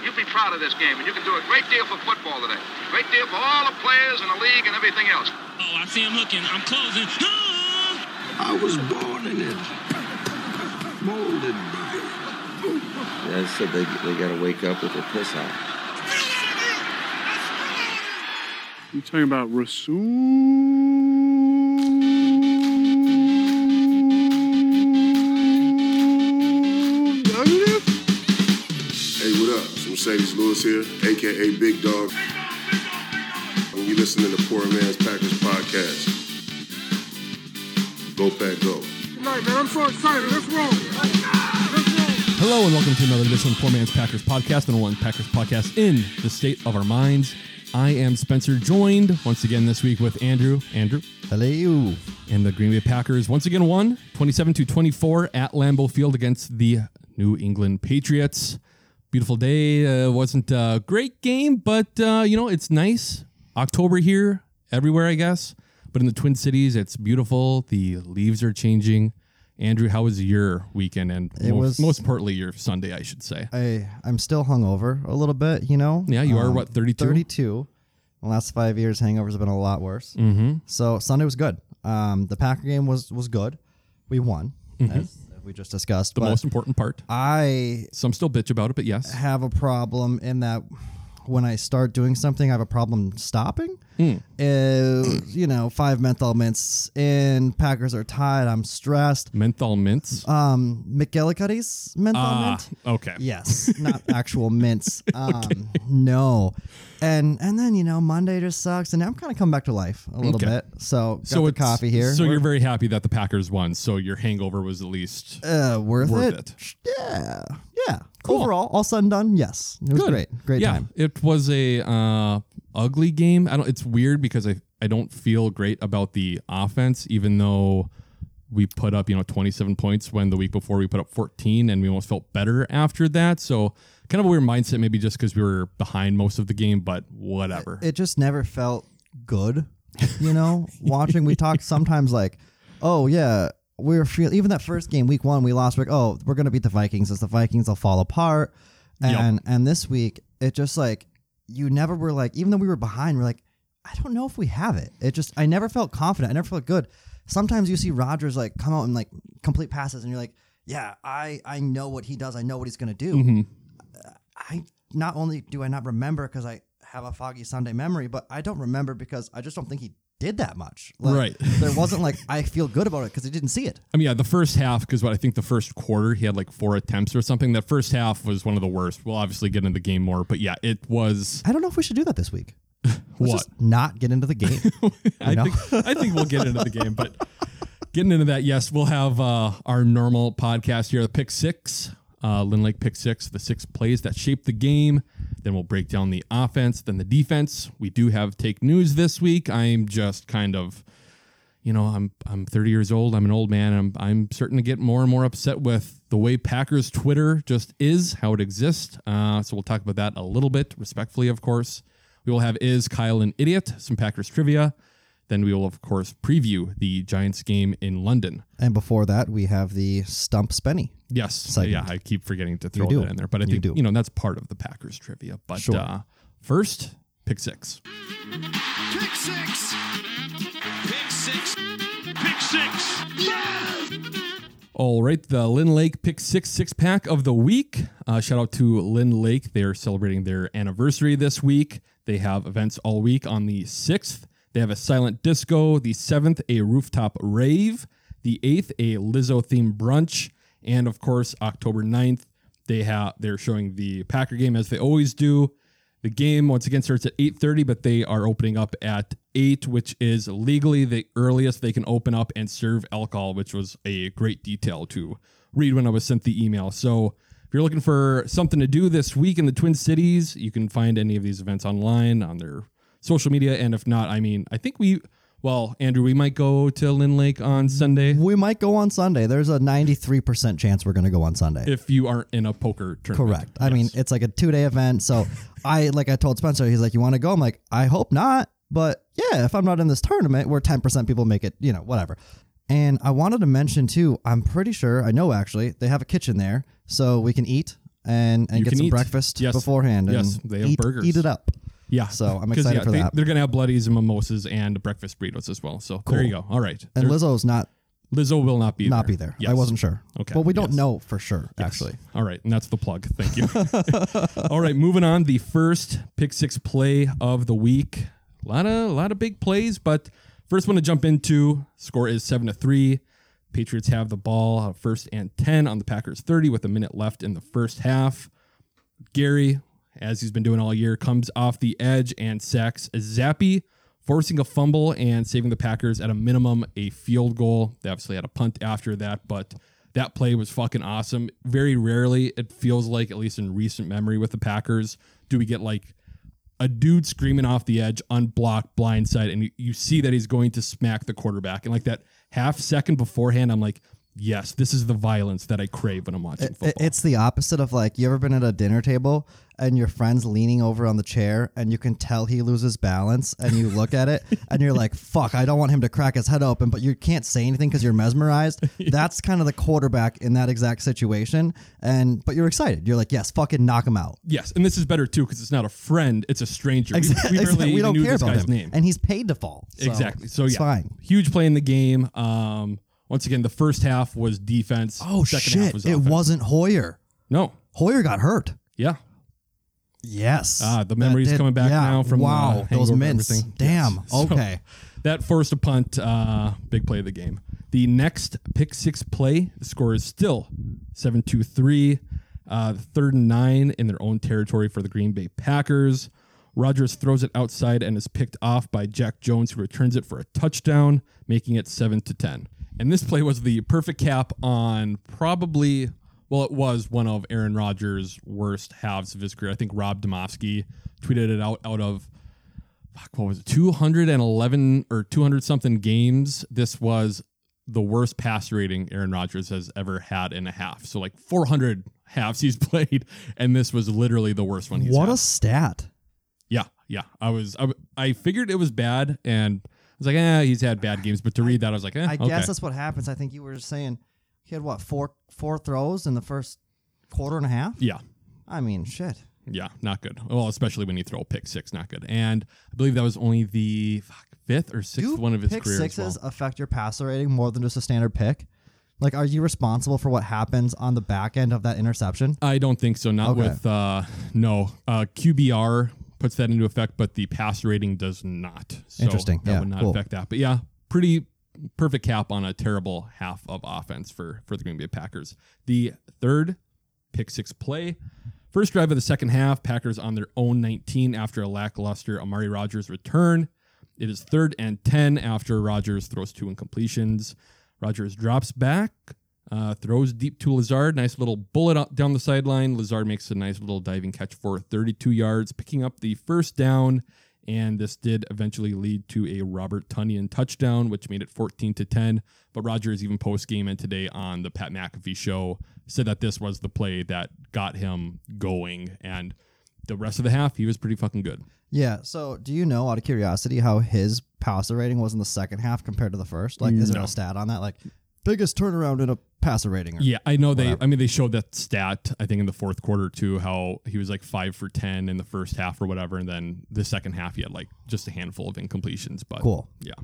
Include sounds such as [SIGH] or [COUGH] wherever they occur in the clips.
You'll be proud of this game, and you can do a great deal for football today. Great deal for all the players and the league and everything else. Oh, I see him looking. I'm closing. [GASPS] I was born in it, molded by it. Yeah, I said they, they got to wake up with their piss out. You talking about Rasul? Marcedes Lewis here, aka Big Dog. And you listening to the Poor Man's Packers podcast. Go Pack Go. Tonight, man, I'm so excited. Let's roll. Hello and welcome to another edition of Poor Man's Packers Podcast, the number one Packers podcast in the state of our minds. I am Spencer, joined once again this week with Andrew. Andrew. Hello. And the Green Bay Packers once again won 27 to 24 at Lambeau Field against the New England Patriots. Beautiful day. Uh, wasn't a great game, but uh, you know, it's nice. October here, everywhere, I guess. But in the Twin Cities, it's beautiful. The leaves are changing. Andrew, how was your weekend? And It most, was- most importantly, your Sunday, I should say. I I'm still hungover a little bit, you know. Yeah, you are, Um, what, 32? 32. The last five years, hangovers have been a lot worse. Mm-hmm. So Sunday was good. Um, the Packer game was was good. We won, as we just discussed. The but most important part. I Some still bitch about it, but yes. have a problem in that when I start doing something, I have a problem stopping. Hmm. Uh, you know, five menthol mints in. Packers are tied. I'm stressed. Menthol mints. Um, McGillicuddy's menthol Ah, mint. okay. Yes, not [LAUGHS] actual mints. Um, no, and and then you know Monday just sucks, and now I'm kind of coming back to life a little Okay. bit. So got So the it's coffee here. So We're- you're very happy that the Packers won. So your hangover was at least uh, worth, worth it. it. Yeah, yeah. Cool. Overall, all said and done, yes, it was good. great. Great yeah, time. It was a uh, ugly game. I don't. It's weird because I I don't feel great about the offense, even though we put up you know 27 points when the week before we put up 14, and we almost felt better after that. So kind of a weird mindset, maybe just because we were behind most of the game, but whatever. It just never felt good. You know, [LAUGHS] watching we talk sometimes like, oh yeah, we were feel even that first game, week one, we lost. We're like, oh, we're gonna beat the Vikings. As the Vikings, will fall apart. Yep. And and this week, it just like you never were like, even though we were behind, we're like, I don't know if we have it. It just I never felt confident. I never felt good. Sometimes you see Rodgers like come out and like complete passes, and you're like, yeah, I I know what he does. I know what he's gonna do. Mm-hmm. I not only do I not remember because I have a foggy Sunday memory, but I don't remember because I just don't think he did that much. Like, Right. [LAUGHS] there wasn't like I feel good about it because I didn't see it. I mean, yeah, the first half, because what I think the first quarter he had like four attempts or something. That first half was one of the worst. We'll obviously get into the game more, but yeah, it was I don't know if we should do that this week. [LAUGHS] What just not get into the game. [LAUGHS] I know? think I think we'll get into the game, but getting into that, yes, we'll have uh, our normal podcast here, the pick six, uh, Lynn Lake pick six, the six plays that shaped the game. Then we'll break down the offense, then the defense. We do have take news this week. I'm just kind of, you know, I'm I'm 30 years old. I'm an old man. I'm I'm starting to get more and more upset with the way Packers Twitter just is, how it exists. Uh, so we'll talk about that a little bit, respectfully, of course. We will have is Kyle an idiot, some Packers trivia. Then we will, of course, preview the Giants game in London. and before that, we have the stump Spenny. Yes, Segment. yeah, I keep forgetting to throw do. that in there, but I You think do. you know that's part of the Packers trivia. But Sure. uh, first, pick six. Pick six. Pick six. Pick six. All right, the Lynn Lake Pick Six six pack of the week. Uh, shout out to Lynn Lake. They're celebrating their anniversary this week. They have events all week on the 6th. They have a silent disco. The 7th, a rooftop rave. The 8th, a Lizzo themed brunch. And of course, October 9th, they have they're showing the Packer game as they always do. The game once again starts at 8:30, but they are opening up at 8, which is legally the earliest they can open up and serve alcohol, which was a great detail to read when I was sent the email. So if you're looking for something to do this week in the Twin Cities, you can find any of these events online on their social media. And if not, I mean, I think we, well, Andrew, we might go to Lynn Lake on Sunday We might go on Sunday. There's a 93% chance we're going to go on Sunday. if you aren't in a poker tournament. Correct. I mean, it's like a two day event. So I, like I told Spencer, he's like, you want to go? I'm like, I hope not. But yeah, if I'm not in this tournament where 10% people make it, you know, whatever. And I wanted to mention too, I'm pretty sure, I know actually, they have a kitchen there. So we can eat and and You get some eat. breakfast Yes. beforehand. And Yes, they have eat, burgers. Eat it up. Yeah. So I'm excited yeah, for they, that. They're gonna have bloodies and mimosas and breakfast burritos as well. So there you go. All right. And There- Lizzo's not Lizzo will not be not there. be there. I wasn't sure. Okay, Well, we don't yes. know for sure Yes. actually. All right, and that's the plug. Thank you. [LAUGHS] [LAUGHS] All right, moving on. The first pick six play of the week. A lot of a lot of big plays, but first one to jump into. Score is seven to three. Patriots have the ball uh, first and ten on the Packers thirty with a minute left in the first half. Gary, as he's been doing all year, comes off the edge and sacks Zappe, forcing a fumble and saving the Packers at a minimum a field goal. They obviously had a punt after that, but that play was fucking awesome. Very rarely, it feels like, at least in recent memory with the Packers, do we get like a dude screaming off the edge, unblocked, blindside, and you, you see that he's going to smack the quarterback. And like that half second beforehand, I'm like, yes, this is the violence that I crave when I'm watching It- football. it's the opposite of like you ever been at a dinner table and your friend's leaning over on the chair and you can tell he loses balance and you look at it [LAUGHS] and you're like fuck I don't want him to crack his head open but you can't say anything because you're mesmerized [LAUGHS] that's kind of the quarterback in that exact situation and but you're excited you're like yes fucking knock him out Yes, and this is better too because it's not a friend; it's a stranger. Exactly. We, barely we don't knew care about him name. and he's paid to fall So exactly. So it's yeah, fine huge play in the game. Um, once again, the first half was defense. oh second half shit was it offense. wasn't Hoyer no. Hoyer got hurt Yeah, yes Ah, the memories did- coming back yeah, now from the wow those mints damn Yes. [LAUGHS] So- okay that forced a punt. Uh, big play of the game. The next pick six play, the score is still 7 2 3. Uh, third and nine in their own territory for the Green Bay Packers. Rodgers throws it outside and is picked off by Jack Jones, who returns it for a touchdown, making it 7 to 10. And this play was the perfect cap on probably, well, it was one of Aaron Rodgers' worst halves of his career. I think Rob Demovsky tweeted it out out of fuck, what was it, 211 or 200 something games. This was the worst pass rating Aaron Rodgers has ever had in a half. So like 400 halves he's [LAUGHS] played, and this was literally the worst one he's what had. a stat yeah, yeah. I was, I, I figured it was bad, and was like, eh, he's had bad games. But to read that, I was like, eh, I okay. guess that's what happens. I think you were just saying he had what four four throws in the first quarter and a half. yeah. I mean, shit. Yeah, not good. Well, especially when you throw a pick six, not good. And I believe that was only the fuck, fifth or sixth Do one of his pick career. sixes well. affect your passer rating more than just a standard pick? Like, are you responsible for what happens on the back end of that interception? I don't think so. Not Okay. with uh no. Uh QBR puts that into effect, but the pass rating does not. So Interesting. That Yeah, would not cool. affect that. But yeah, pretty perfect cap on a terrible half of offense for for the Green Bay Packers. The third pick six play. First drive of the second half, Packers on their own 19 after a lackluster Amari Rodgers return. It is third and 10 after Rodgers throws two incompletions. Rodgers drops back, uh, throws deep to Lazard. Nice little bullet up down the sideline. Lazard makes a nice little diving catch for 32 yards, picking up the first down. And this did eventually lead to a Robert Tonyan touchdown, which made it 14 to 10. But Rodgers, even post game and today on the Pat McAfee show, said that this was the play that got him going. And the rest of the half, he was pretty fucking good. Yeah. So, do you know, out of curiosity, how his passer rating was in the second half compared to the first? Like, is there a stat on that? Like, biggest turnaround in a passer rating? Or, Yeah, I know they. I mean, they showed that stat. I think in the fourth quarter too, how he was like five for ten in the first half or whatever, and then the second half he had like just a handful of incompletions. But Cool. yeah.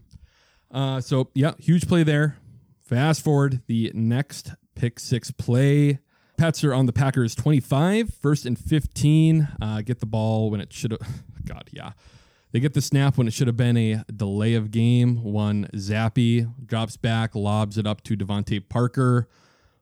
Uh, so yeah, huge play there. Fast forward the next pick six play. Pats are on the Packers 25, first and 15. Uh, get the ball when it should have. [LAUGHS] God, yeah. They get the snap when it should have been a delay of game. One Zappe drops back, lobs it up to DeVante Parker,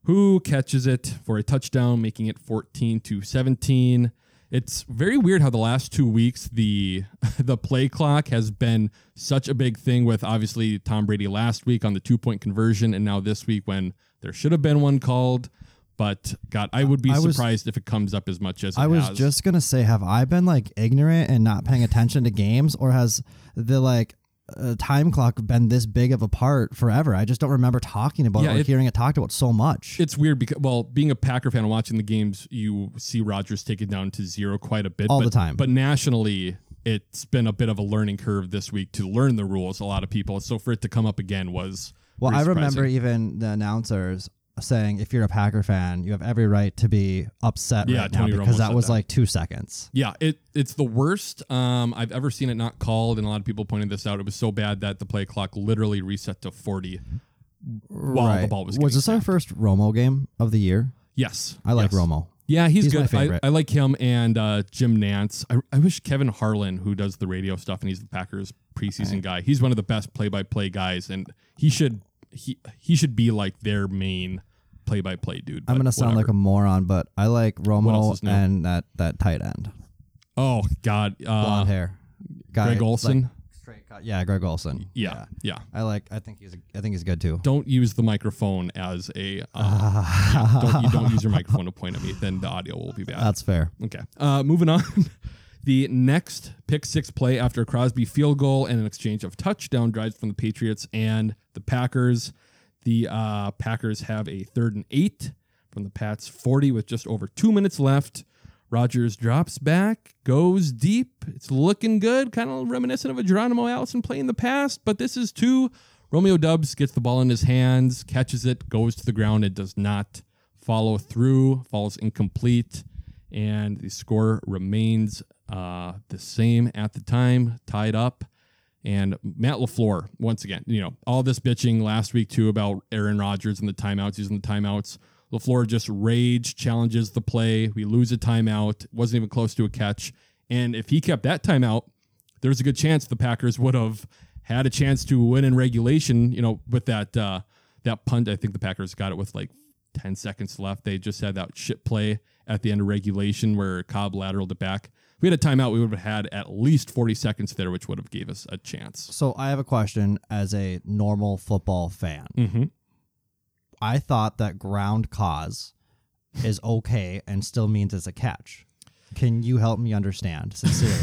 who catches it for a touchdown, making it 14 to 17. It's very weird how the last two weeks the [LAUGHS] the play clock has been such a big thing with obviously Tom Brady last week on the two point conversion, and now this week when there should have been one called. But God, I would be I was- surprised if it comes up as much as it I was has. just gonna say, have I been like ignorant and not paying attention to games, or has the like uh, time clock been this big of a part forever? I just don't remember talking about Yeah, it or it- hearing it talked about so much. It's weird because, well, being a Packer fan and watching the games, you see Rodgers take it down to zero quite a bit All but, the time. But nationally, it's been a bit of a learning curve this week to learn the rules. A lot of people, so for it to come up again was well, I remember even the announcers saying if you're a Packer fan, you have every right to be upset Yeah, right now Tony Romo because that was that. like two seconds. Yeah, it it's the worst um, I've ever seen it not called, and a lot of people pointed this out. It was so bad that the play clock literally reset to forty while the ball was. was this our first Romo game of the year? Yes, I like yes. Romo. Yeah, he's, He's my good. I. I like him and uh, Jim Nantz. I, I wish Kevin Harlan, who does the radio stuff and he's the Packers preseason guy, he's one of the best play-by-play guys, and he should he he should be like their main play-by-play dude. I'm gonna sound like a moron, but I like Romo and that that tight end, oh God, uh, blonde hair, guy, Greg like, Olsen. straight cut. Yeah, Greg Olsen. yeah, yeah. I like. I think he's. I think he's good too. Don't use the microphone as a. Uh, yeah, [LAUGHS] don't, you don't use your microphone to point at me. Then the audio will be bad. That's fair. Okay. Uh, moving on. [LAUGHS] the next pick six play after a Crosby field goal and an exchange of touchdown drives from the Patriots and the Packers. The uh, Packers have a third and eight from the Pats 40 with just over two minutes left. Rodgers drops back, goes deep. It's looking good, kind of reminiscent of a Geronimo Allison play in the past, but this is two. Romeo Doubs gets the ball in his hands, catches it, goes to the ground. It does not follow through, falls incomplete, and the score remains uh, the same at the time, tied up. And Matt LaFleur, once again, you know, all this bitching last week too about Aaron Rodgers and the timeouts, using the timeouts. LaFleur just rage challenges the play. We lose a timeout. Wasn't even close to a catch. And if he kept that timeout, there's a good chance the Packers would have had a chance to win in regulation, you know, with that uh that punt. I think the Packers got it with like 10 seconds left. They just had that shit play at the end of regulation where Cobb lateraled it back. We had a timeout, we would have had at least 40 seconds there, which would have gave us a chance. So I have a question as a normal football fan. Mm-hmm. I thought that ground cause is okay and still means it's a catch. Can you help me understand sincerely? [LAUGHS]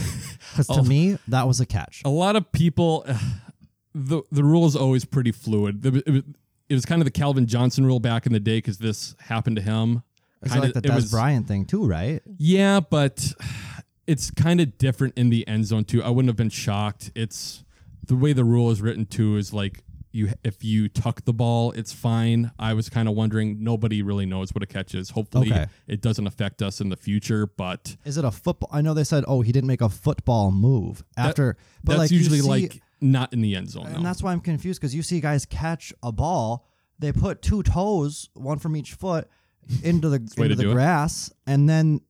Because to Oh. me, that was a catch. A lot of people, [SIGHS] the the rule is always pretty fluid. It was, it was kind of the Calvin Johnson rule back in the day because this happened to him. It's like the it Dez was- Bryant thing too, right? Yeah, but it's kind of different in the end zone too. I wouldn't have been shocked. It's the way the rule is written too is like you if you tuck the ball, it's fine. I was kind of wondering. Nobody really knows what a catch is. Hopefully, Okay. it doesn't affect us in the future. But Is it a football? I know they said, oh, he didn't make a football move after, but that's like usually see- like not in the end zone. and that's why I'm confused because you see guys catch a ball, they put two toes, one from each foot, into the into the it. grass, and then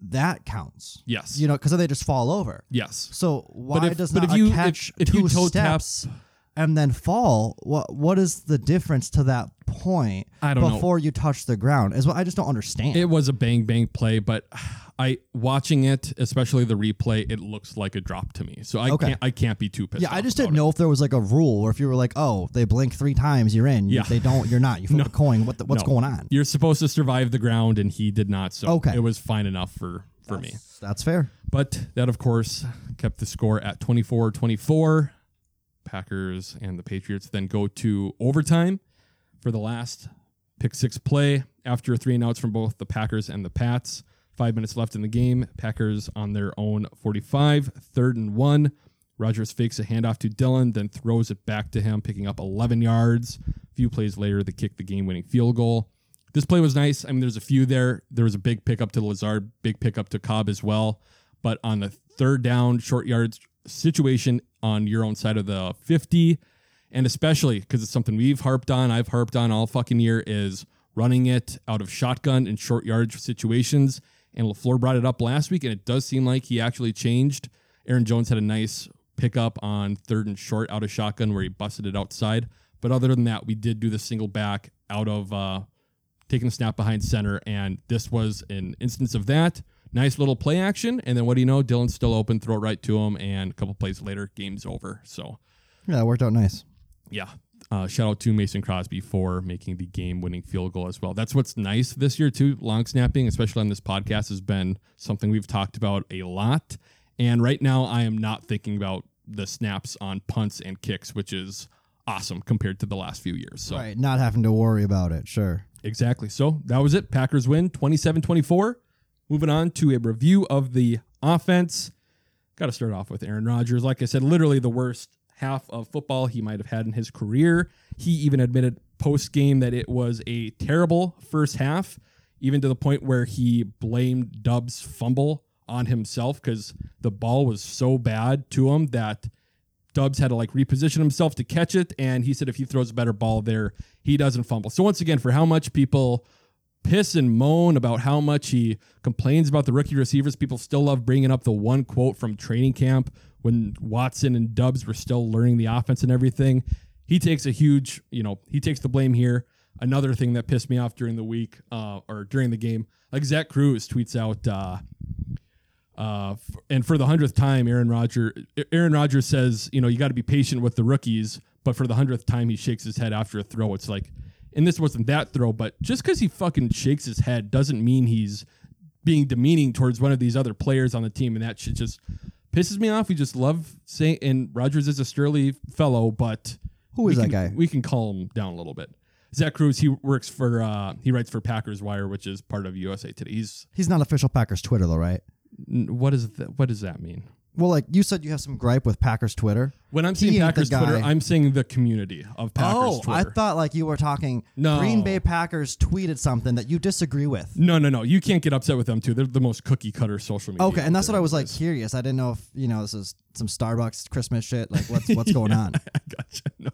that counts. Yes. you know, because then they just fall over. yes. So why if- does but not if you- a if- catch if two you toe tap- steps and then fall? What what is the difference to that point? I don't know. before you touch the ground is what I just don't understand. It was a bang bang play, but [SIGHS] I watching it, especially the replay, it looks like a drop to me. So I Okay. can't I can't be too pissed. yeah, I just didn't it. know if there was like a rule or if you were like, oh, they blink three times, you're in. Yeah. If they don't, you're not. You [LAUGHS] flip a coin. What the, what's No. going on? You're supposed to survive the ground, and he did not. So Okay. it was fine enough for for me. That's fair. But that, of course, kept the score at 24 24. Packers and the Patriots then go to overtime for the last pick six play after three and outs from both the Packers and the Pats. Five minutes left in the game. Packers on their own 45, third and one. Rodgers fakes a handoff to Dillon, then throws it back to him, picking up 11 yards. A few plays later, they kick the game winning field goal. This play was nice. I mean, there's a few there. There was a big pickup to Lazard, big pickup to Cobb as well. But on the third down, short yards situation on your own side of the 50, and especially because it's something we've harped on, I've harped on all fucking year, is running it out of shotgun and short yardage situations. And LaFleur brought it up last week, and it does seem like he actually changed. Aaron Jones had a nice pickup on third and short out of shotgun where he busted it outside. But other than that, we did do the single back out of uh, taking the snap behind center, and this was an instance of that. Nice little play action, and then what do you know? Dillon's still open, throw it right to him, and a couple plays later, game's over. So, Yeah, it worked out nice. yeah, uh, shout out to Mason Crosby for making the game-winning field goal as well. That's what's nice this year too. Long snapping, especially on this podcast, has been something we've talked about a lot. And right now, I am not thinking about the snaps on punts and kicks, which is awesome compared to the last few years. So. Right, not having to worry about it. Sure. Exactly. So that was it. Packers win 27 24. Moving on to a review of the offense. Got to start off with Aaron Rodgers. Like I said, literally the worst half of football he might have had in his career. He even admitted post game that it was a terrible first half, even to the point where he blamed Doubs' fumble on himself because the ball was so bad to him that Doubs had to like reposition himself to catch it. And he said if he throws a better ball there, he doesn't fumble. So once again, for how much people piss and moan about how much he complains about the rookie receivers, people still love bringing up the one quote from training camp when Watson and Doubs were still learning the offense and everything. He takes a huge, you know, he takes the blame here. Another thing that pissed me off during the week uh, or during the game, like Zach Kruse tweets out, uh, uh, and for the hundredth time, Aaron Rodgers, Aaron Rodgers says, you know, you got to be patient with the rookies. But for the hundredth time, he shakes his head after a throw. It's like, and this wasn't that throw, but just because he fucking shakes his head doesn't mean he's being demeaning towards one of these other players on the team, and that shit just pisses me off. We just love saying, and Rodgers is a sterly fellow, but Who is that can- guy? We can calm him down a little bit. Zach Kruse, he works for, uh, he writes for Packers Wire, which is part of USA Today. He's He's not official Packers Twitter though, right? what is that? What does that mean? Well, like you said, you have some gripe with Packers Twitter. When I'm He saying Packers Twitter. I'm saying the community of Packers oh, I thought like you were talking. No. Green Bay Packers tweeted something that you disagree with. no, no, no. You can't get upset with them too. They're the most cookie cutter social media. Okay, and that's what I was like curious. I didn't know if you know this is some Starbucks Christmas shit. Like [LAUGHS] what's what's going on? [LAUGHS] I gotcha. No.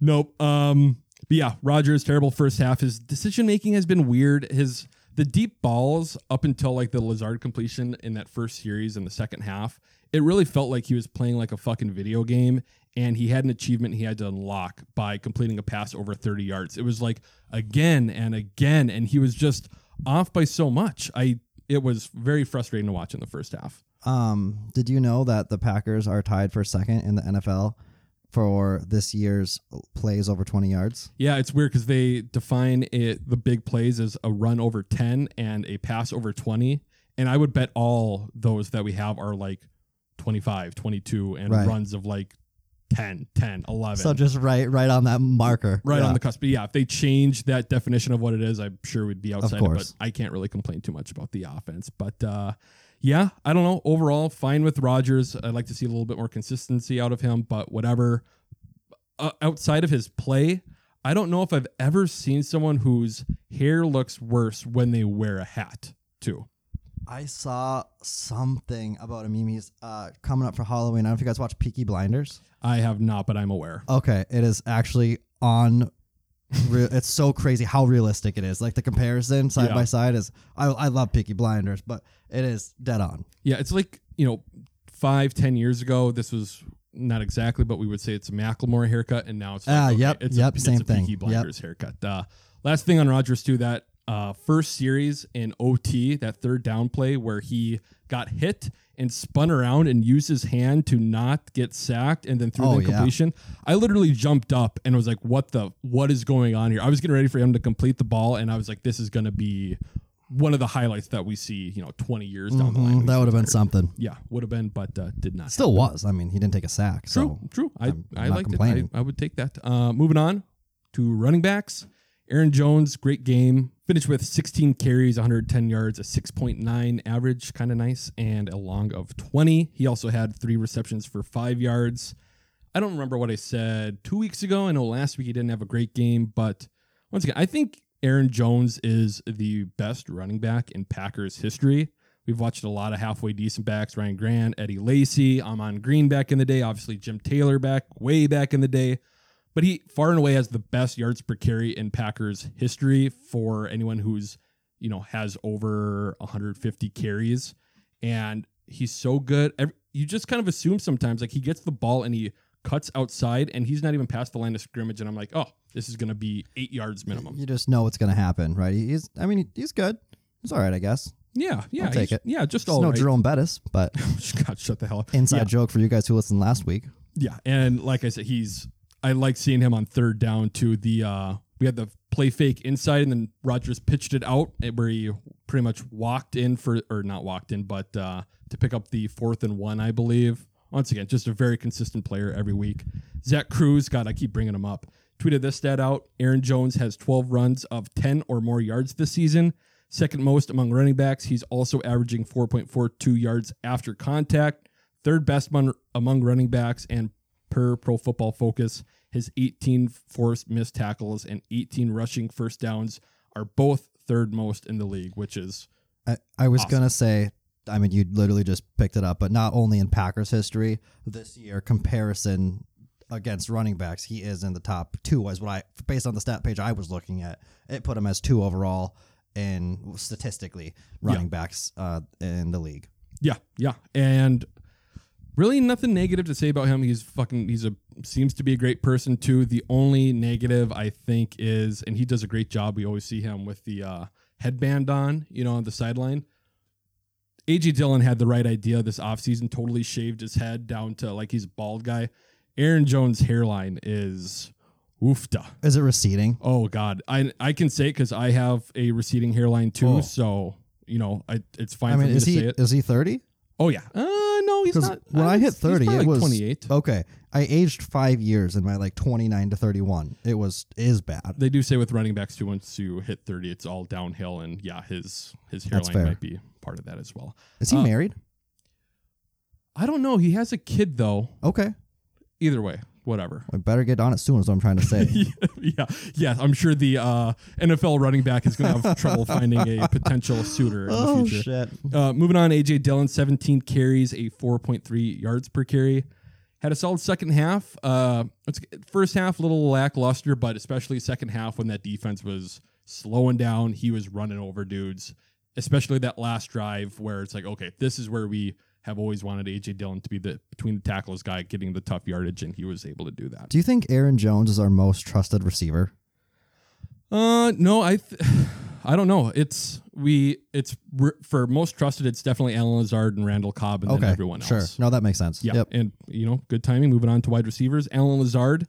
Nope. Um, but yeah, Rodgers terrible first half. His decision making has been weird. His the deep balls up until like the Lazard completion in that first series in the second half, it really felt like he was playing like a fucking video game and he had an achievement he had to unlock by completing a pass over 30 yards. It was like again and again and he was just off by so much. I it was very frustrating to watch in the first half. Um, did you know that the Packers are tied for second in the NFL for this year's plays over 20 yards? Yeah, it's weird because they define it the big plays as a run over 10 and a pass over 20. And I would bet all those that we have are like 25, 22, and Right. runs of like 10, 10, 11. So just right right on that marker. right Yeah. on the cusp. But yeah, if they change that definition of what it is, I'm sure we'd be outside of, it. course. But I can't really complain too much about the offense. But uh, yeah, I don't know. Overall, fine with Rodgers. I'd like to see a little bit more consistency out of him, but whatever. Uh, outside of his play, I don't know if I've ever seen someone whose hair looks worse when they wear a hat, too. I saw something about a Mimi's uh, coming up for Halloween. I don't know if you guys watch Peaky Blinders. I have not, but I'm aware. Okay, it is actually on. Real, it's so crazy how realistic it is. Like the comparison side Yeah. by side is. I, I love Peaky Blinders, but it is dead on. Yeah, it's like, you know, five, ten years ago, this was not exactly, but we would say it's a Macklemore haircut, and now it's like, Ah, okay, yep, it's yep, a, same it's a thing. Peaky Yep. Blinders haircut. Uh, last thing on Rodgers too, that uh, first series in OT, that third down play where he got hit and spun around and used his hand to not get sacked and then threw Oh, the yeah. I literally jumped up and was like, "What the? What is going on here?" I was getting ready for him to complete the ball, and I was like, "This is going to be." One of the highlights that we see, you know, 20 years down the line. Mm, that would have been something. Yeah, would have been, but uh, did not. Still was. I mean, he didn't take a sack. True, So true. I, I'm I liked complaining. it. I, I would take that. Uh, moving on to running backs. Aaron Jones, great game. Finished with 16 carries, 110 yards, a 6.9 average, kind of nice, and a long of 20. He also had three receptions for five yards. I don't remember what I said two weeks ago. I know last week he didn't have a great game, but once again, I think Aaron Jones is the best running back in Packers history. We've watched a lot of halfway decent backs Ryan Grant, Eddie Lacy, Ahman Green back in the day, obviously Jim Taylor back way back in the day. But he far and away has the best yards per carry in Packers history for anyone who's, you know, has over 150 carries. And he's so good. Every, you just kind of assume sometimes like he gets the ball and he cuts outside and he's not even past the line of scrimmage. And I'm like, oh, this is going to be eight yards minimum. you just know what's going to happen, right? He's. I mean, he's good. He's all right, I guess. Yeah, yeah. I'll take it. Yeah, just It's all no right. Jerome Bettis, but [LAUGHS] God, shut the hell up. inside Yeah. joke for you guys who listened last week. Yeah, and like I said, he's I like seeing him on third down to the uh we had the play fake inside and then Rodgers pitched it out eh, where he pretty much walked in for or not walked in, but uh to pick up the fourth and one, I believe. Once again, just a very consistent player every week. Zach Kruse, God, I keep bringing him up. Tweeted this stat out. Aaron Jones has 12 runs of 10 or more yards this season. Second most among running backs. He's also averaging 4.42 yards after contact third best among, among running backs and per pro football focus his 18 forced missed tackles and 18 rushing first downs are both third most in the league, which is I, I was Awesome. gonna say, I mean, you literally just picked it up, but not only in Packers history this year, comparison against running backs, he is in the top two. Was what I based on the stat page I was looking at, it put him as two overall in statistically running backs uh, in the league. Yeah, yeah, and really nothing negative to say about him. He's fucking. He's a seems to be a great person too. The only negative I think is, and he does a great job. We always see him with the uh, headband on, you know, on the sideline. AJ Dillon had the right idea this offseason, totally shaved his head down to like he's a bald guy. Aaron Jones' hairline is oofta. Is it receding? Oh God, I I can say it because I have a receding hairline too. Oh. So you know, I, it's fine I for mean, me is to he say it. is he thirty? Oh yeah. Uh he's Because not. when I hit he's- he's thirty, it like was 28. Okay, I aged five years in my like twenty nine to thirty one. It was is bad. They do say with running backs too, once you hit 30, it's all downhill, and yeah, his his That's hairline fair. might be part of that as well. Is he Uh, married? I don't know. He has a kid though. Okay, Either way, whatever. I better get on it soon. Is what I'm trying to say. [LAUGHS] yeah, yeah. I'm sure the uh, NFL running back is going to have [LAUGHS] trouble finding a potential suitor in oh the future. shit! Uh, moving on, AJ Dillon, 17 carries, a 4.3 yards per carry. Had a solid second half. Uh, first half a little lackluster, but especially second half when that defense was slowing down, he was running over dudes. Especially that last drive where it's like, okay, this is where we have always wanted AJ Dillon to be the between the tackles guy, getting the tough yardage, and he was able to do that. Do you think Aaron Jones is our most trusted receiver? Uh, no, I, th- [SIGHS] I don't know. It's we. It's r- for most trusted. It's definitely Allen Lazard and Randall Cobb, and okay, then everyone sure. else. No, that makes sense. Yeah, Yep. and you know, good timing. Moving on to wide receivers, Allen Lazard,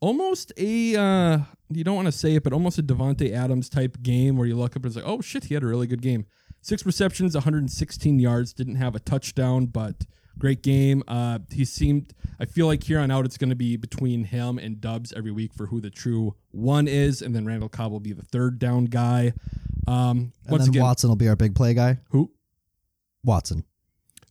almost a uh, you don't want to say it, but almost a Davante Adams type game where you look up and it's like, oh shit, he had a really good game. Six receptions, 116 yards. Didn't have a touchdown, but great game. Uh, he seemed. I feel like here on out, it's going to be between him and Doubs every week for who the true one is, and then Randall Cobb will be the third down guy. Um, And then again, Watson will be our big play guy. who? Watson.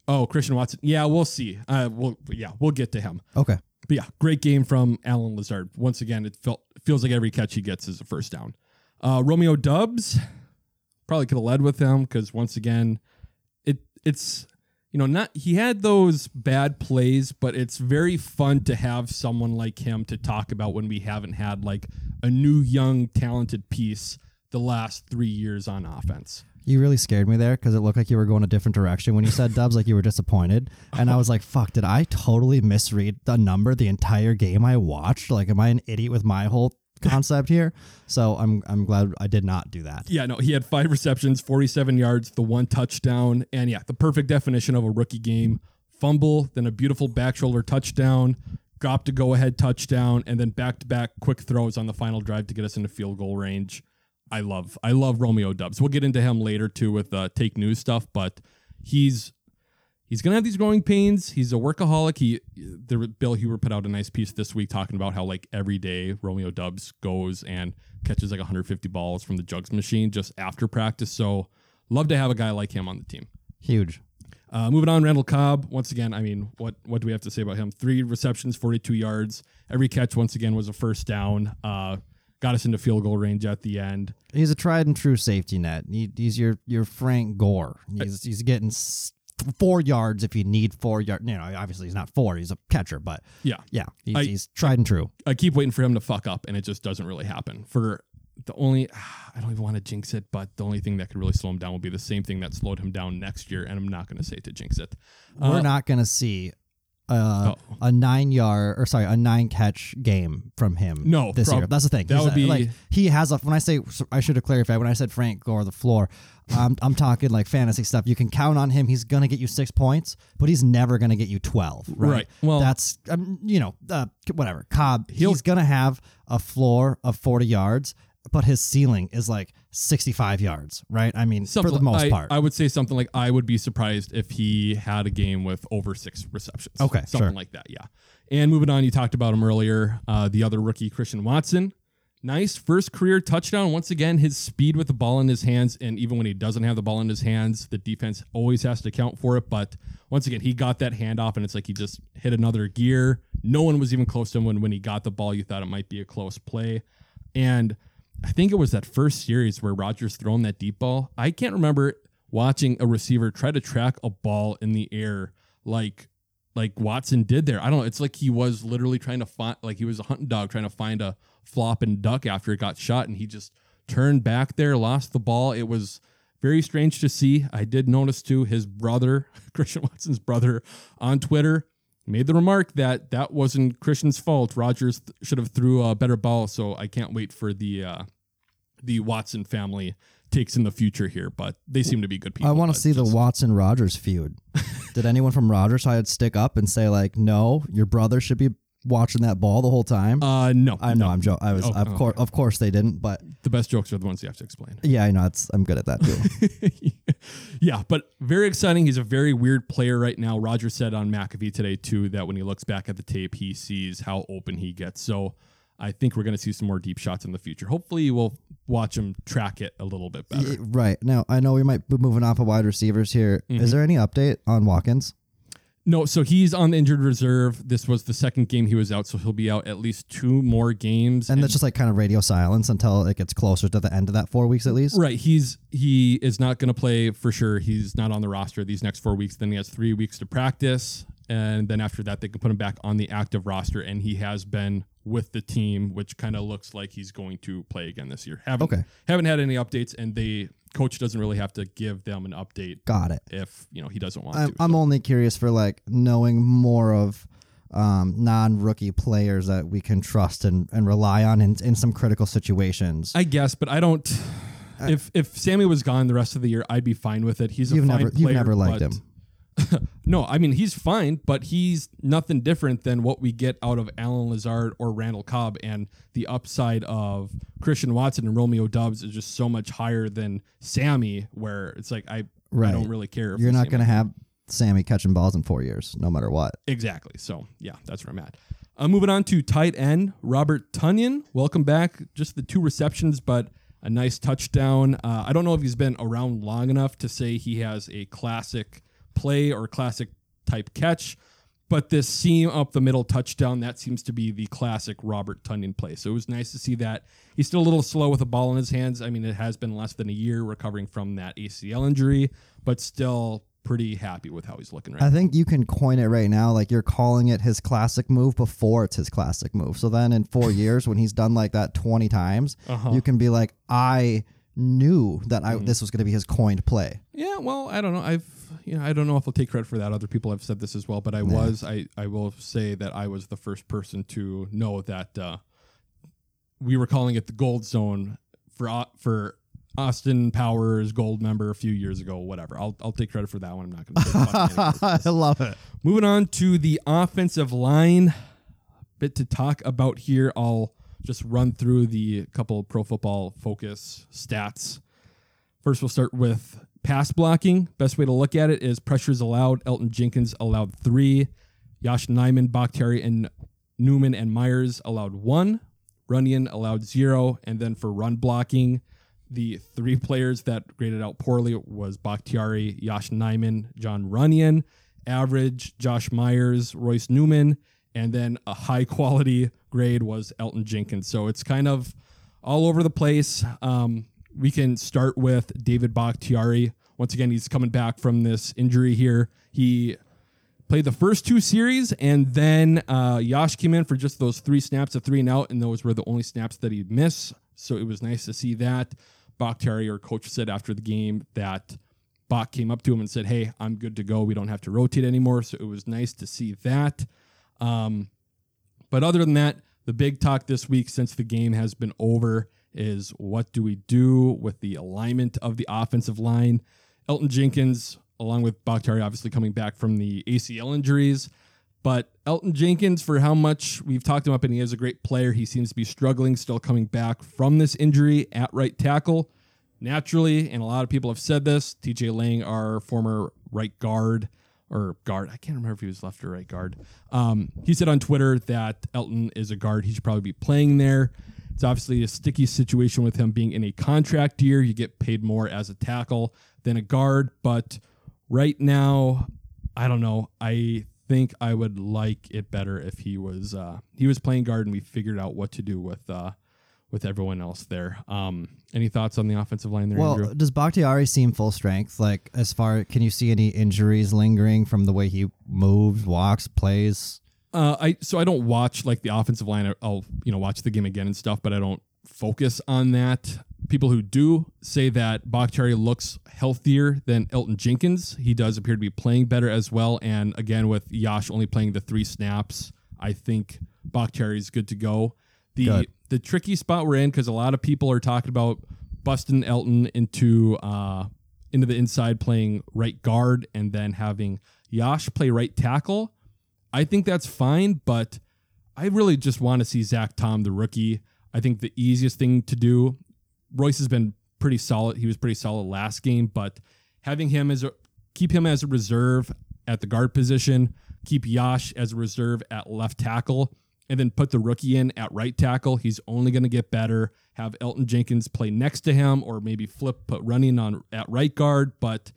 Oh, Christian Watson. Yeah, we'll see. Uh, we'll yeah, we'll get to him. Okay. But yeah, great game from Allen Lazard. Once again, it felt feels like every catch he gets is a first down. Uh, Romeo Doubs probably could have led with him because once again, it it's you know not he had those bad plays, but it's very fun to have someone like him to talk about when we haven't had like a new young talented piece the last three years on offense. You really scared me there because it looked like you were going a different direction when you said Doubs, like you were disappointed. And I was like, fuck, did I totally misread the number the entire game I watched? Like, am I an idiot with my whole [LAUGHS] concept here? So I'm I'm glad I did not do that. Yeah, no, he had five receptions, 47 yards, the one touchdown, and yeah, the perfect definition of a rookie game. Fumble, then a beautiful back shoulder touchdown, drop to go ahead touchdown, and then back to back quick throws on the final drive to get us into field goal range. I love I love Romeo Doubs. We'll get into him later too with uh, take news stuff, but he's he's gonna have these growing pains. He's a workaholic. He the Bill Huber put out a nice piece this week talking about how like every day Romeo Doubs goes and catches like 150 balls from the jugs machine just after practice. So love to have a guy like him on the team. Huge. Uh, moving on, Randall Cobb. Once again, I mean, what what do we have to say about him? Three receptions, 42 yards. Every catch, once again, was a first down. Uh, got us into field goal range at the end. He's a tried and true safety net. He, he's your your Frank Gore. He's he's getting s- four yards if you need four yards. You know, obviously he's not four. He's a catcher, but Yeah, yeah, he's, I- he's tried and true. I keep waiting for him to fuck up, and it just doesn't really happen. For the only, [SIGHS] I don't even want to jinx it, but the only thing that could really slow him down will be the same thing that slowed him down next year, and I'm not going to say to jinx it. We're Uh, not gonna see uh, Oh. a nine yard or sorry a nine catch game from him. No, this prob- year. That's the thing. that He's, would uh, be- like he has a. When I say I should have clarified when I said Frank Gore the floor. I'm I'm talking like fantasy stuff. You can count on him. He's gonna get you six points, but he's never gonna get you twelve. Right. Right. Well- that's um, you know uh, whatever. Cobb. He's gonna have a floor of forty yards, but his ceiling is like sixty five yards. Right. I mean, something for the most I, part. I would say something like I would be surprised if he had a game with over six receptions. Okay, something sure. like that. Yeah. And moving on, you talked about him earlier. Uh, the other rookie, Christian Watson. Nice first career touchdown. Once again, his speed with the ball in his hands, and even when he doesn't have the ball in his hands, the defense always has to account for it. But once again, he got that handoff, and it's like he just hit another gear, No one was even close to him when when he got the ball. You thought it might be a close play, and I think it was that first series where Rodgers thrown that deep ball. I can't remember watching a receiver try to track a ball in the air like like Watson did there. I don't know. It's like he was literally trying to find like he was a hunting dog trying to find a flop and duck after it got shot and he just turned back there, lost the ball. It was very strange to see. I did notice too his brother, [LAUGHS] Christian Watson's brother on Twitter made the remark that that wasn't Christian's fault. Rodgers th- should have threw a better ball, so I can't wait for the uh the Watson family takes in the future here, but they seem to be good people. I want to see the Watson Rodgers feud. [LAUGHS] Did anyone from Rodgers side stick up and say like, no, your brother should be watching that ball the whole time? Uh no. I know no. I'm joking. I was Oh, of oh, course of course they didn't, but the best jokes are the ones you have to explain. [LAUGHS] yeah, I know it's I'm good at that too. [LAUGHS] yeah, but very exciting. He's a very weird player right now. Roger said on McAfee today too that when he looks back at the tape, he sees how open he gets. So I think we're going to see some more deep shots in the future. Hopefully, we'll watch him track it a little bit better. Y- right. Now, I know we might be moving off of wide receivers here. Is Mm-hmm. there any update on Watkins? No, so he's on the injured reserve. This was the second game he was out, so he'll be out at least two more games. And that's just like kind of radio silence until it gets closer to the end of that four weeks at least. Right. He's he is not going to play for sure. He's not on the roster these next four weeks. Then he has three weeks to practice, and then after that, they can put him back on the active roster. And he has been with the team, which kind of looks like he's going to play again this year. Haven't Okay. haven't had any updates, and the coach doesn't really have to give them an update Got it. if you know he doesn't want I'm, to. I'm So- only curious for like knowing more of um, non-rookie players that we can trust and, and rely on in, in some critical situations. I guess, but I don't. If if Sammy was gone the rest of the year, I'd be fine with it. He's a fine never- player. you've never liked him. [LAUGHS] no, I mean he's fine, but he's nothing different than what we get out of Allen Lazard or Randall Cobb, and the upside of Christian Watson and Romeo Doubs is just so much higher than Sammy. Where it's like I I don't really care. If You're not going to have Sammy catching balls in four years, no matter what. exactly. So yeah, that's where I'm at. Uh, moving on to tight end Robert Tonyan. Welcome back. Just the two receptions, but a nice touchdown. Uh, I don't know if he's been around long enough to say he has a classic play or classic type catch, but this seam up the middle touchdown that seems to be the classic Robert Tonyan play. So it was nice to see that. He's still a little slow with the ball in his hands. I mean, it has been less than a year recovering from that ACL injury, but still pretty happy with how he's looking right I now. think you can coin it right now. Like you're calling it his classic move before it's his classic move. So then in four [LAUGHS] years, when he's done like that 20 times, Uh-huh. you can be like, I knew that Mm-hmm. This was going to be his coined play. Yeah, well, I don't know. I've you know, I don't know if I'll take credit for that. Other people have said this as well, but I was I I will say that I was the first person to know that uh, we were calling it the gold zone for Au- for Austin Powers gold member a few years ago. Whatever. I'll I'll take credit for that one. I'm not going to. [LAUGHS] I love it. Moving on to the offensive line, bit to talk about here. I'll just run through the couple Pro Football Focus stats. First, we'll start with pass blocking. Best way to look at it is pressures allowed. Elgton Jenkins allowed three. Yosh Nijman, Bakhtiari, and Newman and Myers allowed one. Runyan allowed zero. And then for run blocking, the three [LAUGHS] players that graded out poorly was Bakhtiari, Yosh Nijman, Jon Runyan. Average, Josh Myers, Royce Newman. And then a high quality grade was Elgton Jenkins. So it's kind of all over the place. Um, we can start with David Bakhtiari. Once again, he's coming back from this injury here. He played the first two series, and then uh, Yosh came in for just those three snaps of three and out, and those were the only snaps that he'd miss. So it was nice to see that. Bakhtiari, our coach, said after the game that Bach came up to him and said, Hey, I'm good to go. We don't have to rotate anymore. So it was nice to see that. Um, but other than that, the big talk this week since the game has been over is what do we do with the alignment of the offensive line? Elgton Jenkins, along with Bakhtiari, obviously coming back from the ACL injuries. But Elgton Jenkins, for how much we've talked him up, and he is a great player, he seems to be struggling, still coming back from this injury at right tackle. Naturally, and a lot of people have said this, TJ Lang, our former right guard, or guard, I can't remember if he was left or right guard. Um, he said on Twitter that Elgton is a guard. He should probably be playing there. It's obviously a sticky situation with him being in a contract year. You get paid more as a tackle than a guard, but right now, I don't know. I think I would like it better if he was uh, he was playing guard and we figured out what to do with uh, with everyone else there. Um, any thoughts on the offensive line there, Well, Andrew? does Bakhtiari seem full strength? Like, as far can you see any injuries lingering from the way he moves, walks, plays? Uh, I so I don't watch like the offensive line. I'll you know watch the game again and stuff, but I don't focus on that. People who do say that Bakhtiari looks healthier than Elgton Jenkins. He does appear to be playing better as well. And again, with Yosh only playing the three snaps, I think Bakhtiari is good to go. The Good. the tricky spot we're in because a lot of people are talking about busting Elgton into uh into the inside playing right guard and then having Yosh play right tackle. I think that's fine, but I really just want to see Zach Tom, the rookie. I think the easiest thing to do. Royce has been pretty solid. He was pretty solid last game, but having him as a keep him as a reserve at the guard position, keep Yosh as a reserve at left tackle, and then put the rookie in at right tackle. He's only going to get better. Have Elgton Jenkins play next to him, or maybe flip put Runyan at right guard, but.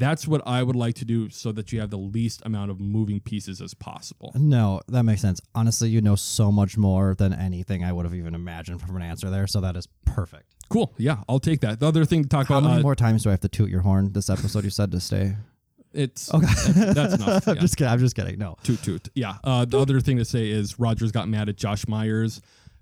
That's what I would like to do so that you have the least amount of moving pieces as possible. No, that makes sense. Honestly, you know so much more than anything I would have even imagined from an answer there. So that is perfect. Cool. Yeah, I'll take that. The other thing to talk How about, many uh, more times do I have to toot your horn this episode? You said to stay. it's Okay, that's, that's [LAUGHS] enough. I'm just kidding. I'm just kidding. No. toot toot. Yeah. Uh, the other thing to say is Rodgers got mad at Josh Myers.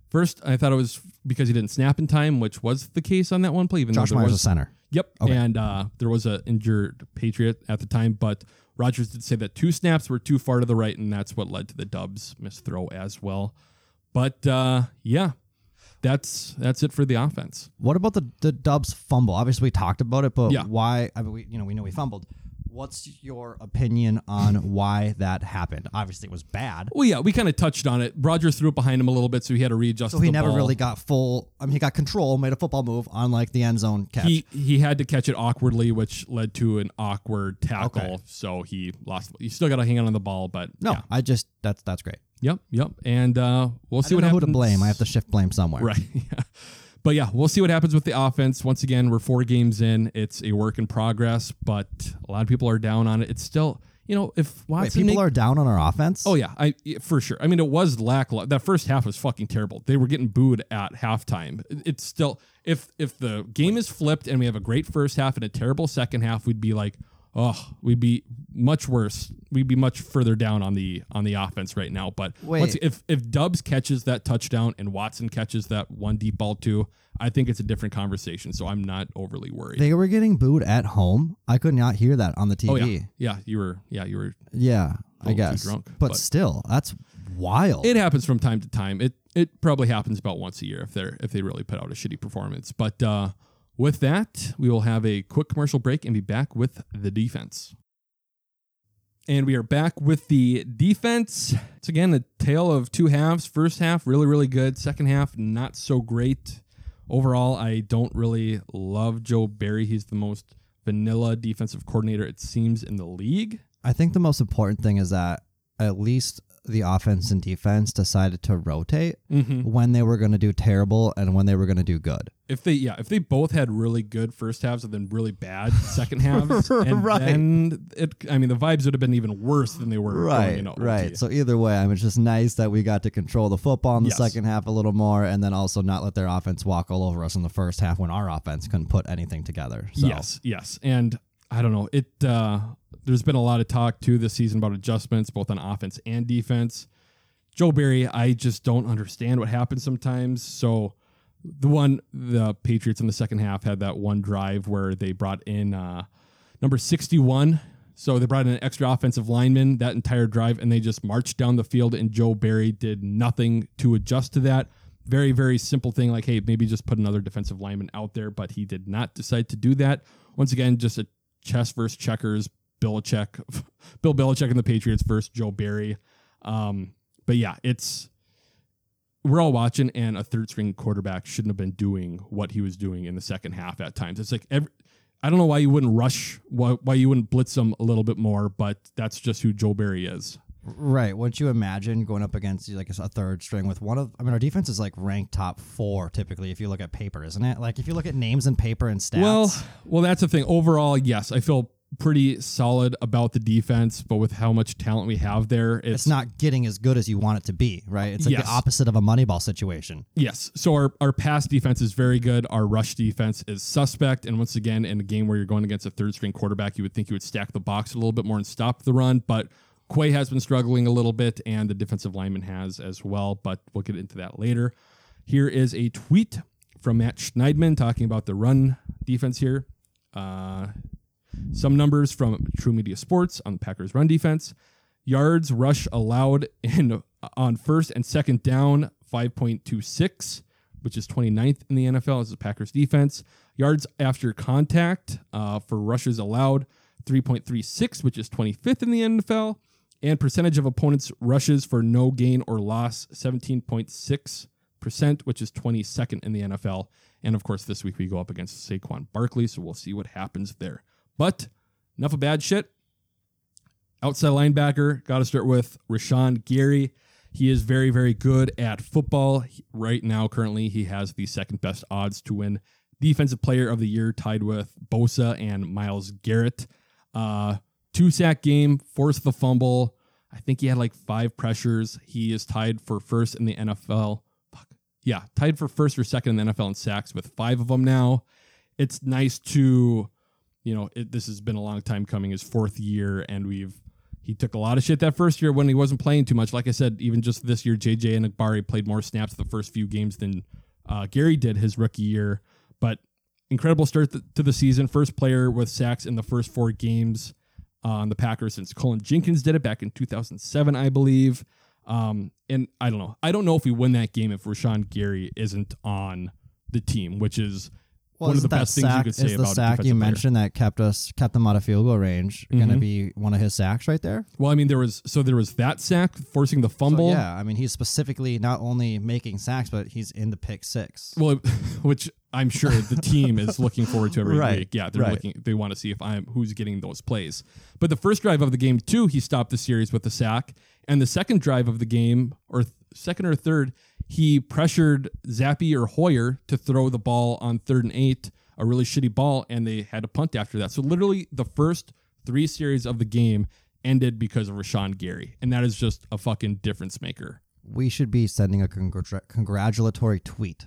First, I thought it was because he didn't snap in time, which was the case on that one play. Even Josh Myers, was a center. Yep. Okay. And uh, there was an injured Patriot at the time, but Rodgers did say that two snaps were too far to the right, and that's what led to the Doubs missed throw as well. But uh, yeah, that's that's it for the offense. What about the the Doubs fumble? Obviously, we talked about it, but Yeah. why? I mean, we you know we know we fumbled. What's your opinion on why that happened? Obviously, it was bad. Well, yeah, we kind of touched on it. Roger threw it behind him a little bit, so he had to readjust. So he never ball. really got full. I mean, he got control, made a football move on like the end zone catch. He he had to catch it awkwardly, which led to an awkward tackle. Okay. So he lost. You still got to hang on to the ball, but no, yeah. I just that's that's great. yep, yep. And uh, we'll see what happens. who to blame. I have to shift blame somewhere. [LAUGHS] Right. Yeah. But yeah, we'll see what happens with the offense. Once again, we're four games in. It's a work in progress, but a lot of people are down on it. It's still, you know, if Wait, people make- are down on our offense. Oh yeah, I for sure. I mean, it was lackluster. That first half was fucking terrible. They were getting booed at halftime. It's still if if the game is flipped and we have a great first half and a terrible second half, we'd be like, oh, we'd be much worse. We'd be much further down on the on the offense right now. But once, if if Doubs catches that touchdown and Watson catches that one deep ball too, I think it's a different conversation. So I'm not overly worried. They were getting booed at home. I could not hear that on the TV. oh yeah, yeah. You were yeah you were Yeah, I guess. drunk, but, but- still, that's wild. It happens from time to time. It it probably happens about once a year if they're if they really put out a shitty performance. But uh, with that, we will have a quick commercial break and be back with the defense. And we are back with the defense. It's again a tale of two halves. First half really really good. Second half not so great. Overall, I don't really love Joe Barry. He's the most vanilla defensive coordinator it seems in the league. I think the most important thing is that at least the offense and defense decided to rotate Mm-hmm. when they were going to do terrible and when they were going to do good. if they yeah if they both had really good first halves and then really bad second halves [LAUGHS] and Right. then it i mean the vibes would have been even worse than they were Right, right. So either way, I mean, it's just nice that we got to control the football in the Yes. second half a little more, and then also not let their offense walk all over us in the first half when our offense couldn't put anything together. So. yes yes and i don't know it uh there's been a lot of talk too this season about adjustments both on offense and defense. Joe barry i just don't understand what happens sometimes. So the one the patriots in the second half had that one drive where they brought in uh number 61 so they brought in an extra offensive lineman that entire drive and they just marched down the field and joe barry did nothing to adjust to that. Very very simple thing like hey maybe just put another defensive lineman out there but he did not decide to do that. Once again just a chess versus checkers Belichick, [LAUGHS] Bill Belichick and the Patriots versus Joe Barry. Um, but yeah, it's we're all watching, and a third string quarterback shouldn't have been doing what he was doing in the second half at times. It's like every, I don't know why you wouldn't rush, why, why you wouldn't blitz him a little bit more, but that's just who Joe Barry is. Right. Wouldn't you imagine going up against like a third string with one of? I mean, our defense is like ranked top four typically if you look at paper, isn't it? Like if you look at names and paper and stats. Well, well, that's the thing. Overall, yes, I feel pretty solid about the defense, but with how much talent we have there, it's, It's not getting as good as you want it to be, right? It's like Yes. the opposite of a Moneyball situation. Yes. So our, our pass defense is very good. Our rush defense is suspect. And once again, in a game where you're going against a third string quarterback, you would think you would stack the box a little bit more and stop the run. But Quay has been struggling a little bit, and the defensive lineman has as well. But we'll get into that later. Here is a tweet from Matt Schneidman talking about the run defense here. Uh, some numbers from TruMedia Sports on the Packers run defense. Yards rush allowed in on first and second down 5.26, which is 29th in the NFL as the Packers defense. Yards after contact uh, for rushes allowed 3.36, which is 25th in the NFL. And percentage of opponents' rushes for no gain or loss 17.6%, which is 22nd in the NFL. And of course, this week we go up against Saquon Barkley, so we'll see what happens there. But enough of bad shit. Outside linebacker, got to start with Rashan Gary. He is very, very good at football. Right now, currently, he has the second best odds to win Defensive Player of the Year, tied with Bosa and Myles Garrett. Uh, two sack game, forced the fumble. I think he had like five pressures. He is tied for first in the NFL. Fuck. Yeah, tied for first or second in the NFL in sacks with five of them now. It's nice to, you know, it, this has been a long time coming. His fourth year, and we've he took a lot of shit that first year when he wasn't playing too much. Like I said, even just this year, JJ Enagbare played more snaps the first few games than uh, Gary did his rookie year. But incredible start to the season. First player with sacks in the first four games on the Packers since Cullen Jenkins did it back in 2007, I believe. Um, and I don't know. I don't know if we win that game if Rashan Gary isn't on the team, which is one of the best things you sack- could say is about the a sack you player. mentioned that kept us kept them out of field goal range going to mm-hmm. be one of his sacks right there? Well, I mean, there was so there was that sack forcing the So, fumble. yeah, I mean he's specifically not only making sacks, but he's in the pick six. Well, [LAUGHS] which I'm sure the team is looking forward to every [LAUGHS] Right, week. Yeah, they're right. looking. They want to see if I'm who's getting those plays. But the first drive of the game too, he stopped the series with a sack, and the second drive of the game, or second or third, he pressured Zappe or Hoyer to throw the ball on third and eight, a really shitty ball, and they had to punt after that. So literally, the first three series of the game ended because of Rashan Gary, and that is just a fucking difference maker. we should be sending a congr- congratulatory tweet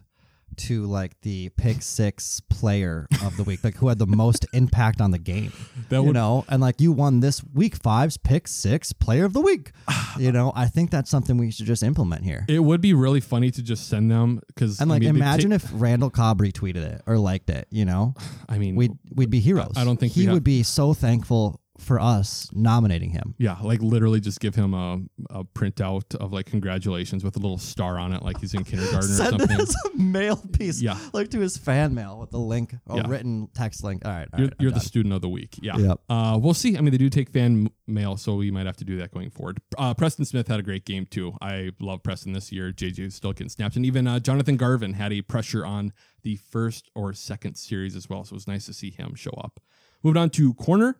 to like the pick six player of the week, like who had the most [LAUGHS] impact on the game. That you would- know, and like you won this week five's pick six player of the week. [SIGHS] you know, I think that's something we should just implement here. It would be really funny to just send them because and like, I mean, imagine if Randall Cobb retweeted it or liked it. You know, [SIGHS] I mean, we'd we'd be heroes. I don't think he we have- would be so thankful for us nominating him. yeah, like literally just give him a, a printout of like congratulations with a little star on it, like he's in kindergarten or Send it something. [LAUGHS] as a mail piece, Yeah. like to his fan mail with the link, a Yeah. written text link. All right, all You're, right, you're the student of the week. Yeah. Yep. Uh, we'll see. I mean, they do take fan mail, so we might have to do that going forward. Uh, Preston Smith had a great game, too. I love Preston this year. JJ still getting snaps. And even uh, Jonathan Garvin had a pressure on the first or second series as well. So it was nice to see him show up. Moved on to corner.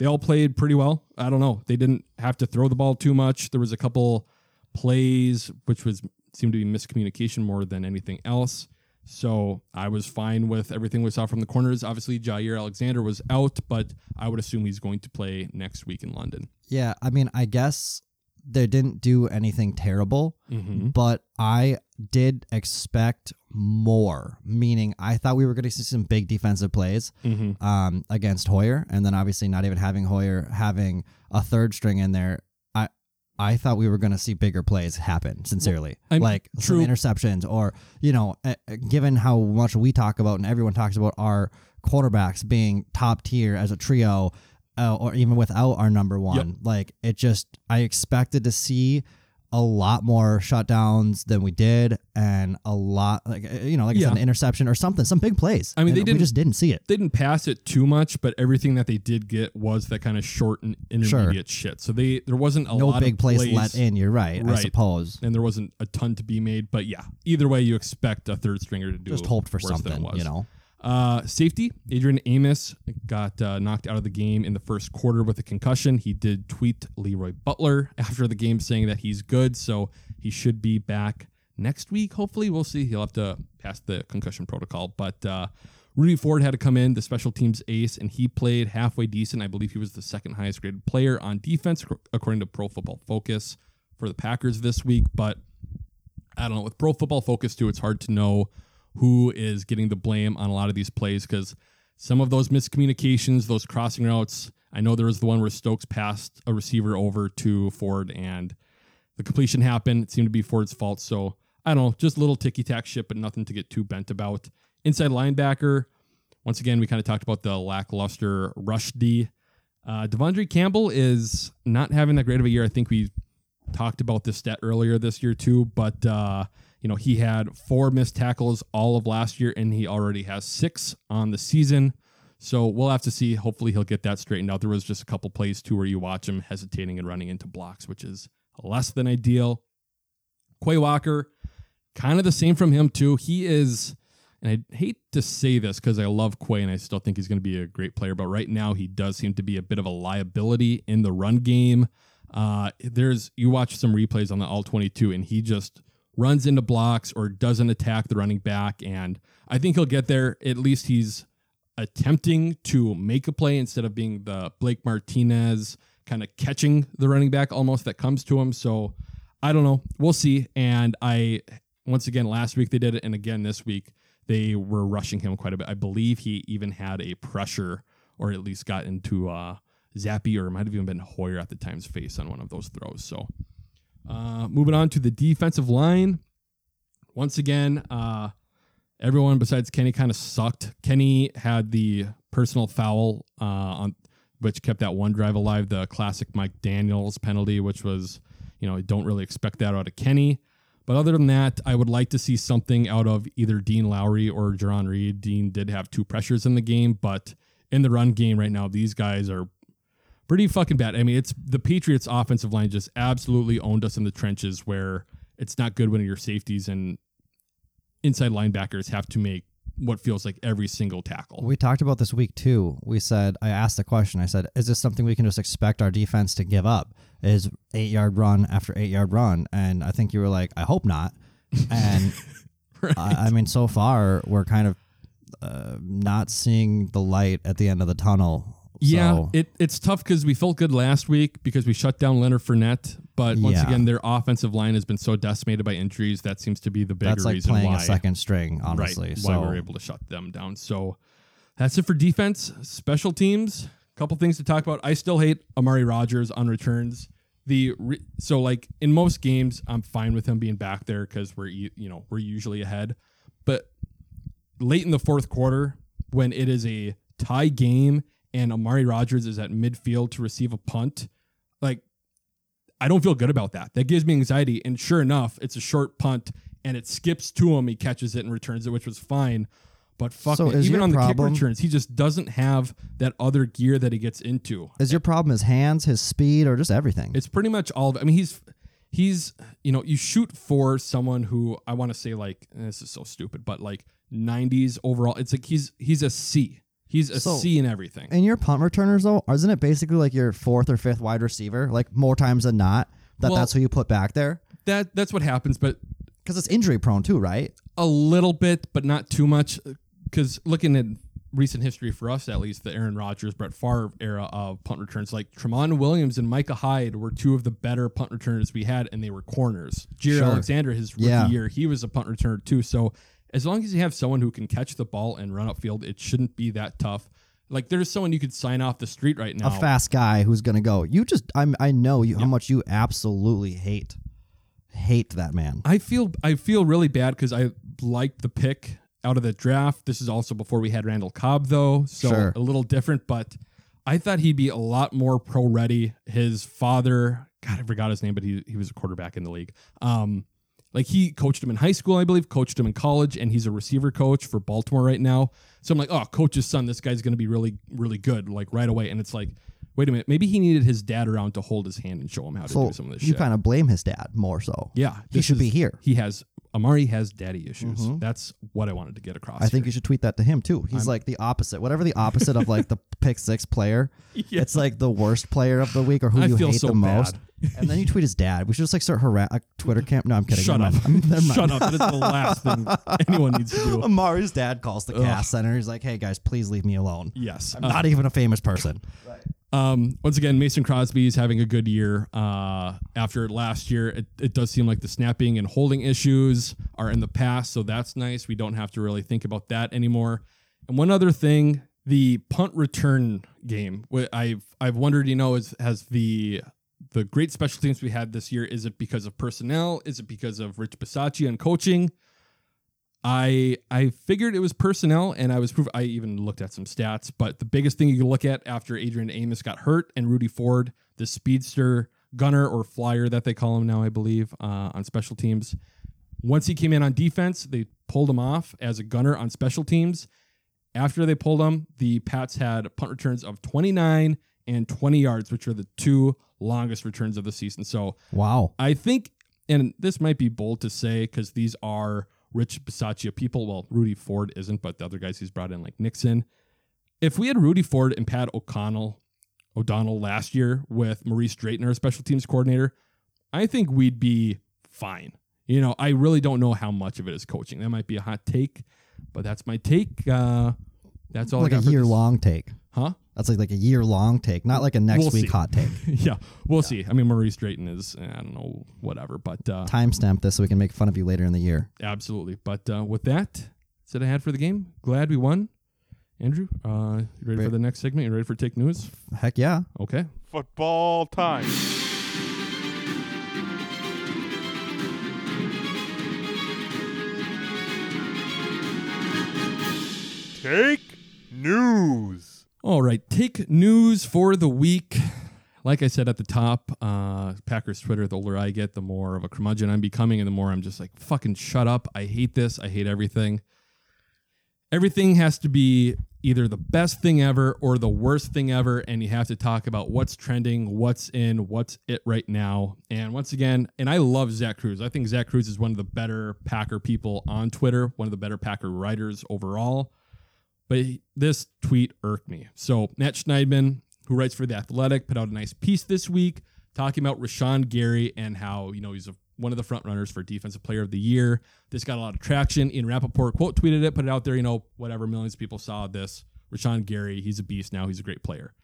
They all played pretty well. I don't know. They didn't have to throw the ball too much. There was a couple plays which was seemed to be miscommunication more than anything else. So I was fine with everything we saw from the corners. Obviously, Jaire Alexander was out, but I would assume he's going to play next week in London. Yeah, I mean, I guess they didn't do anything terrible, Mm-hmm. but I did expect more. Meaning, I thought we were going to see some big defensive plays Mm-hmm. um, against Hoyer, and then obviously not even having Hoyer having a third string in there. I I thought we were going to see bigger plays happen. Sincerely, I'm- like true. some interceptions, or you know, uh, given how much we talk about and everyone talks about our quarterbacks being top tier as a trio, uh, or even without our number one, like it just I expected to see a lot more shutdowns than we did, and a lot like uh, you know, like I Yeah. said, an interception or something, some big plays. I mean, And they didn't- just didn't see it. They didn't pass it too much, but everything that they did get was that kind of short and intermediate shit. So they there wasn't a no lot big of plays plays let in. You're right, I suppose. and there wasn't a ton to be made. But yeah, either way, you expect a third stringer to do Just hoped for worse than it something, you know. Uh, safety, Adrian Amos got uh, knocked out of the game in the first quarter with a concussion. He did tweet LeRoy Butler [LAUGHS] after the game saying that he's good, so he should be back next week. Hopefully, we'll see. He'll have to pass the concussion protocol. But uh, Rudy Ford had to come in, the special teams ace, and he played halfway decent. I believe he was the second highest graded player on defense, according to Pro Football Focus for the Packers this week. But I don't know. With Pro Football Focus, too, it's hard to know who is getting the blame on a lot of these plays because some of those miscommunications, those crossing routes, I know there was the one where Stokes passed a receiver over to Ford and the completion happened. It seemed to be Ford's fault. So I don't know, just a little ticky tack shit, but nothing to get too bent about. Inside linebacker, once again, we kind of talked about the lackluster rush D. Uh, De'Vondre Campbell is not having that great of a year. I think we talked about this stat earlier this year too, but uh, you know he had four missed tackles all of last year, and he already has six on the season. So we'll have to see. Hopefully, he'll get that straightened out. There was just a couple plays too where you watch him hesitating and running into blocks, which is less than ideal. Quay Walker, kind of the same from him too. He is, and I hate to say this because I love Quay and I still think he's going to be a great player, but right now he does seem to be a bit of a liability in the run game. Uh, there's you watch some replays on the all 22 and he just runs into blocks or doesn't attack the running back, and I think he'll get there. At least he's attempting to make a play instead of being the Blake Martinez kind of catching the running back almost that comes to him. So I don't know. We'll see. And I, once again, last week they did it. And again this week, they were rushing him quite a bit. I believe he even had a pressure or at least got into uh, Zappe or it might have even been Hoyer at the time's face on one of those throws. So uh, moving on to the defensive line. Once again, uh, everyone besides Kenny kind of sucked. Kenny had the personal foul uh, on which kept that one drive alive, the classic Mike Daniels penalty, which was, you know, I don't really expect that out of Kenny. But other than that, I would like to see something out of either Dean Lowry or Jarran Reed. Dean did have two pressures in the game, but in the run game right now, these guys are pretty fucking bad. I mean, it's the Patriots offensive line just absolutely owned us in the trenches where it's not good when your safeties and inside linebackers have to make what feels like every single tackle. We talked about this week too. We said I asked the question. I said, "Is this something we can just expect our defense to give up? Is eight yard run after eight yard run?" And I think you were like, "I hope not." And [LAUGHS] Right. I, I mean, so far we're kind of uh, not seeing the light at the end of the tunnel. Yeah, So- it, it's tough because we felt good last week because we shut down Leonard Fournette. But once Yeah. again, their offensive line has been so decimated by injuries. That seems to be the bigger that's like reason playing why. a second string, honestly. right, so why we're able to shut them down. So that's it for defense. Special teams, a couple things to talk about. I still hate Amari Rodgers on returns. The re- so like in most games, I'm fine with him being back there because we're you know we're usually ahead. But late in the fourth quarter, when it is a tie game and Amari Rodgers is at midfield to receive a punt, like I don't feel good about that. That gives me anxiety. And sure enough, it's a short punt and it skips to him. He catches it and returns it, which was fine. But fuck, So is even on the problem- kick returns, he just doesn't have that other gear that he gets into. is your problem his hands, his speed, or just everything? It's pretty much all of it. I mean, he's he's you know, you shoot for someone who I want to say like this is so stupid, but like 90s overall. It's like he's he's a C. He's a C So- in everything. And your punt returners though, isn't it basically like your fourth or fifth wide receiver? Like more times than not, that Well- that's who you put back there that that's what happens, but because it's injury prone too, right? a little bit, but not too much. Because looking at recent history for us, at least the Aaron Rodgers, Brett Favre era of punt returns, like Tramon Williams and Micah Hyde were two of the better punt returners we had, and they were corners. Jaire Sure. Alexander, his rookie Yeah. year, he was a punt returner too. So as long as you have someone who can catch the ball and run upfield, it shouldn't be that tough. Like there's someone you could sign off the street right now. A fast guy who's gonna go. You just I'm I know you how much you absolutely hate hate that man. I feel I feel really bad because I liked the pick out of the draft. This is also before we had Randall Cobb though, so Sure. a little different. But I thought he'd be a lot more pro ready. His father, God, I forgot his name, but he he was a quarterback in the league. Um, like he coached him in high school, I believe, coached him in college, and he's a receiver coach for Baltimore right now. So I'm like, oh, coach's son, this guy's going to be really, really good, like right away. And it's like, wait a minute, maybe he needed his dad around to hold his hand and show him how to So do some of this you shit. kind of blame his dad more so. Yeah, he this should be here. He has Amari has daddy issues. That's what I wanted to get across. Mm-hmm. I think you should tweet that to him too. He's like the opposite. Whatever the opposite of like the [LAUGHS] pick six player. [LAUGHS] Yeah. It's like the worst player of the week or who I you feel hate so the most. bad. And then you tweet his dad. We should just like start harass a Twitter camp. No, I'm kidding. Shut up. Never mind. Never mind. Shut up. That is the last thing [LAUGHS] anyone needs to do. Amari's dad calls the cast center. He's like, "Hey guys, please leave me alone. Yes. I'm not even a famous person." Um, once again, Mason Crosby is having a good year. Uh, after last year, it, it does seem like the snapping and holding issues are in the past, so that's nice. We don't have to really think about that anymore. And one other thing, the punt return game. wh- I've I've wondered, you know, is has the the great special teams we had this year? Is it because of personnel? Is it because of Rich Bisaccia and coaching? I I figured it was personnel, and I was proof. I even looked at some stats, but the biggest thing you can look at after Adrian Amos got hurt and Rudy Ford, the speedster gunner or flyer that they call him now, I believe, uh, on special teams. Once he came in on defense, they pulled him off as a gunner on special teams. After they pulled him, the Pats had punt returns of 29 and 20 yards, which are the two longest returns of the season. So Wow. I think, and this might be bold to say because these are Rich Bisaccia people. Well, Rudy Ford isn't, but the other guys he's brought in, like Nixon. If we had Rudy Ford and Pat O'Connell, O'Donnell last year with Maurice Drayton, our special teams coordinator, I think we'd be fine. You know, I really don't know how much of it is coaching. That might be a hot take, but that's my take. Uh, that's all like I a got for year long take. huh? That's like like a year long take, not like a next We'll week see. hot take. [LAUGHS] yeah, we'll see. I mean, Maurice Drayton is I don't know, whatever, but uh, Timestamp this so we can make fun of you later in the year. Absolutely. But uh, with that, that's it I had for the game. Glad we won. Andrew, uh, you ready for the next segment? You ready for Take News? Heck yeah. Okay. Football time. Take news. All right. Take News for the week. Like I said at the top, uh, Packers Twitter, the older I get, the more of a curmudgeon I'm becoming, and the more I'm just like, fucking shut up. I hate this. I hate everything. Everything has to be either the best thing ever or the worst thing ever, and you have to talk about what's trending, what's in, what's it right now. And once again, and I love Zach Kruse. I think Zach Kruse is one of the better Packer people on Twitter, one of the better Packer writers overall. But this tweet irked me. So Matt Schneidman, who writes for The Athletic, put out a nice piece this week talking about Rashan Gary and how, you know, he's a, one of the front runners for Defensive Player of the Year. This got a lot of traction. Ian Rapoport quote tweeted it, put it out there, you know, whatever, millions of people saw this. Rashan Gary, he's a beast now. He's a great player.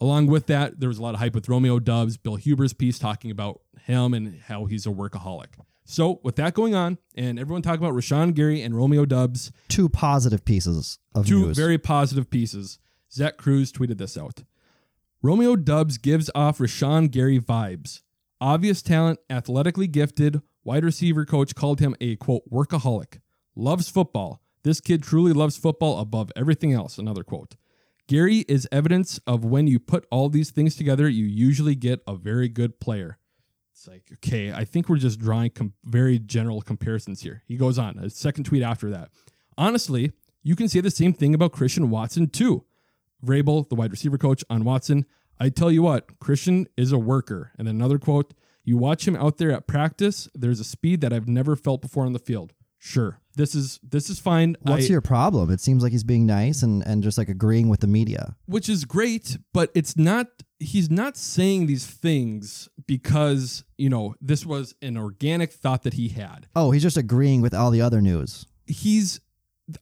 Along with that, there was a lot of hype with Romeo Doubs, Bill Huber's piece talking about him and how he's a workaholic. So with that going on, and everyone talking about Rashan Gary and Romeo Doubs, Two positive pieces of two news. very positive pieces. Zach Kruse tweeted this out. Romeo Doubs gives off Rashan Gary vibes. Obvious talent, athletically gifted, wide receiver coach called him a quote workaholic. Loves football. This kid truly loves football above everything else. Another quote. Gary is evidence of when you put all these things together, you usually get a very good player. It's like, okay, I think we're just drawing com- very general comparisons here. He goes on, a second tweet after that. Honestly, you can say the same thing about Christian Watson too. Vrabel, the wide receiver coach on Watson, I tell you what, Christian is a worker. And then another quote, you watch him out there at practice, there's a speed that I've never felt before on the field. Sure. This is this is fine. What's I- your problem? It seems like he's being nice and, and just like agreeing with the media. which is great, but it's not he's not saying these things because, you know, this was an organic thought that he had. Oh, he's just agreeing with all the other news. He's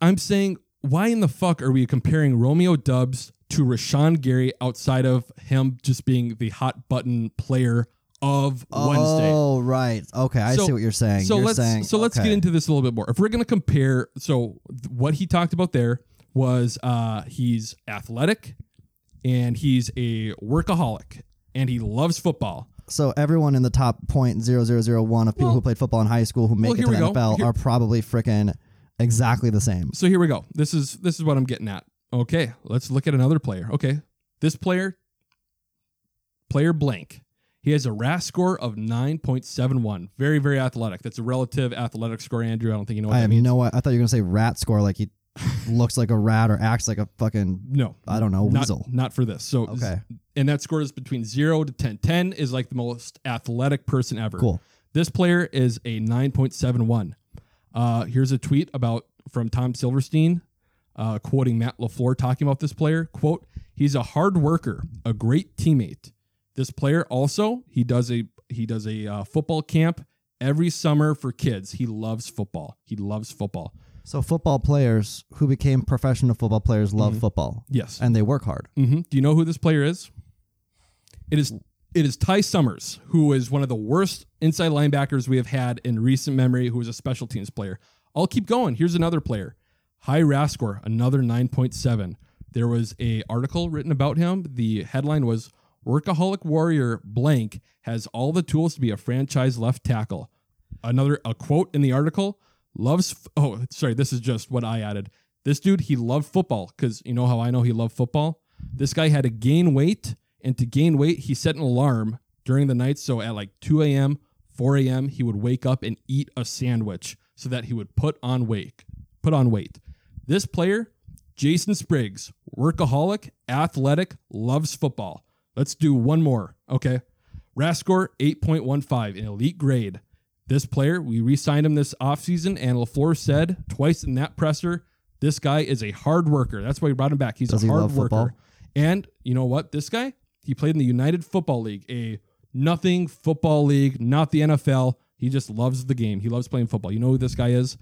I'm saying why in the fuck are we comparing Romeo Doubs to Rashan Gary outside of him just being the hot button player of Wednesday? Oh, right. Okay, I So- see what you're saying. So you're let's saying, so let's okay. get into this a little bit more. If we're going to compare, so th- what he talked about there was uh, he's athletic and he's a workaholic and he loves football. So everyone in the top point zero zero zero one of people Well- who played football in high school who make Well, it to the. NFL Here- are probably freaking exactly the same. So here we go. This is this is what I'm getting at. Okay, let's look at another player. Okay, this player, player blank. He has a RAS score of 9.71. Very, very athletic. That's a relative athletic score, Andrew. I don't think you know what I that means. you know what? I thought you were gonna say rat score like he looks like a rat or acts like a fucking no, I don't know not, weasel. not for this. So Okay. and that score is between zero to 10. 10 is like the most athletic person ever. Cool. This player is a 9.71. Uh, here's a tweet about from Tom Silverstein, uh, quoting Matt LaFleur talking about this player. Quote, he's a hard worker, a great teammate. This player also, he does a he does a uh, football camp every summer for kids. He loves football. He loves football. So football players who became professional football players love football. Yes. And they work hard. hmm Do you know who this player is? It is it is Ty Summers, who is one of the worst inside linebackers we have had in recent memory, who is a special teams player. I'll keep going. Here's another player. High RAS score, another 9.7. There was a article written about him. The headline was Workaholic Warrior blank has all the tools to be a franchise left tackle. Another a quote in the article loves f- oh sorry this is just what I added. This dude he loved football cuz you know how I know he loved football? This guy had to gain weight and to gain weight he set an alarm during the night so at like 2 a.m. 4 a.m. he would wake up and eat a sandwich so that he would put on weight put on weight. This player Jason Spriggs, workaholic, athletic, loves football. Let's do one more. Okay. RAS score 8.15, an elite grade. This player, we re signed him this offseason, and LaFleur said twice in that presser, this guy is a hard worker. That's why we brought him back. He's Does a he hard worker. football? And you know what? This guy, he played in the United Football League, a nothing football league, not the NFL. He just loves the game. He loves playing football. You know who this guy is?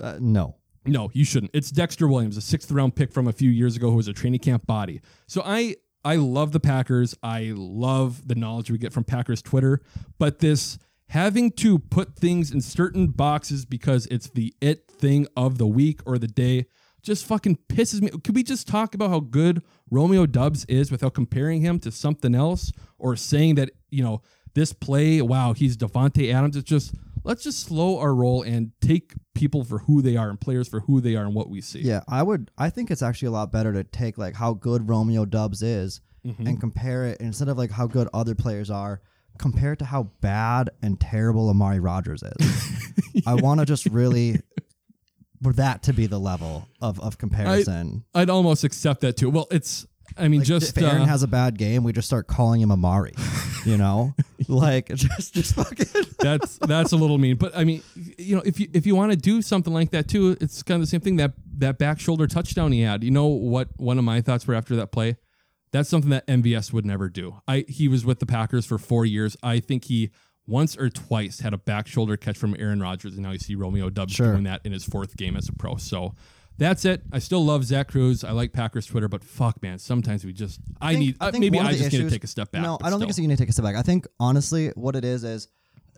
Uh, no. No, you shouldn't. It's Dexter Williams, a sixth round pick from a few years ago who was a training camp body. So I I love the Packers. I love the knowledge we get from Packers Twitter, but this having to put things in certain boxes because it's the it thing of the week or the day just fucking pisses me. Could we just talk about how good Romeo Doubs is without comparing him to something else or saying that, you know, this play, wow, he's Davante Adams. It's just let's just slow our roll and take people for who they are and players for who they are and what we see. Yeah, I would. I think it's actually a lot better to take like how good Romeo Doubs is Mm-hmm. and compare it instead of like how good other players are. Compare it to how bad and terrible Amari Rodgers is. I [LAUGHS] want to just really for that to be the level of of comparison. I'd almost accept that too. Well, it's I mean Like, just if Aaron uh, has a bad game, we just start calling him Amari. You know, [LAUGHS] like just just fucking. [LAUGHS] that's that's a little mean, but I mean, you know, if you if you want to do something like that too, it's kind of the same thing that that back shoulder touchdown he had. You know what? One of my thoughts were after that play. That's something that MVS would never do. I he was with the Packers for four years. I think he once or twice had a back shoulder catch from Aaron Rodgers, and now you see Romeo Doubs Sure. doing that in his fourth game as a pro. So. That's it. I still love Zach Kruse. I like Packers Twitter, but fuck, man. Sometimes we just, I, think- need, uh, maybe I just need to take a step back. No, I don't think it's you need to take a step back. I think honestly, what it is is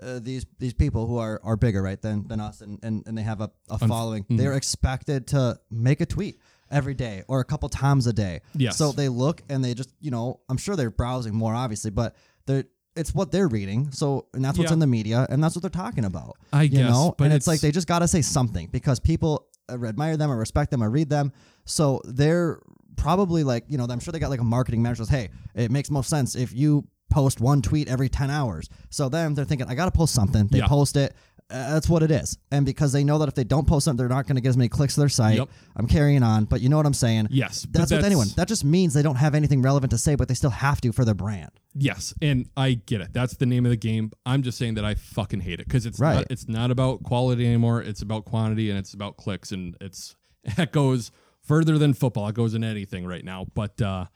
uh, these these people who are are bigger, right, than than us, and and, and they have a, a following. mm-hmm. They're expected to make a tweet every day or a couple times a day. Yes. So they look and they just you know I'm sure they're browsing more obviously, but they're. It's what they're reading, so and that's what's Yeah. in the media, and that's what they're talking about. I you guess, know, but and it's, like they just got to say something because people admire them or respect them or read them. So they're probably like, you know, I'm sure they got like a marketing manager says, hey, it makes most sense if you post one tweet every 10 hours. So then they're thinking, I got to post something. They Yeah. post it. Uh, that's what it is. And because they know that if they don't post something, they're not going to get as many clicks to their site. Yep. I'm carrying on, but you know what I'm saying? Yes, but That's with anyone. That just means they don't have anything relevant to say, but they still have to for their brand. Yes, and I get it. That's the name of the game. I'm just saying that I fucking hate it because it's Right. not, it's not about quality anymore. It's about quantity and it's about clicks, and it's [LAUGHS] that goes further than football. It goes in anything right now. But uh,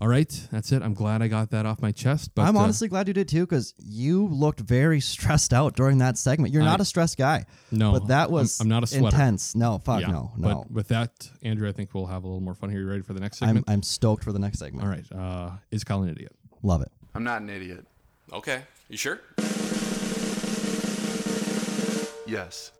all right, that's it. I'm glad I got that off my chest. But I'm uh, honestly glad you did too, because you looked very [LAUGHS] stressed out during that segment. You're not a stressed guy. No, but that I'm- was I'm not a sweater. intense. No, fuck yeah. no, no. But with that, Andrew, I think we'll have a little more fun here. You ready for the next I'm segment? I'm stoked for the next segment. all right. Uh, is Kyle an idiot? Love it. I'm not an idiot. Okay. You sure? Yes.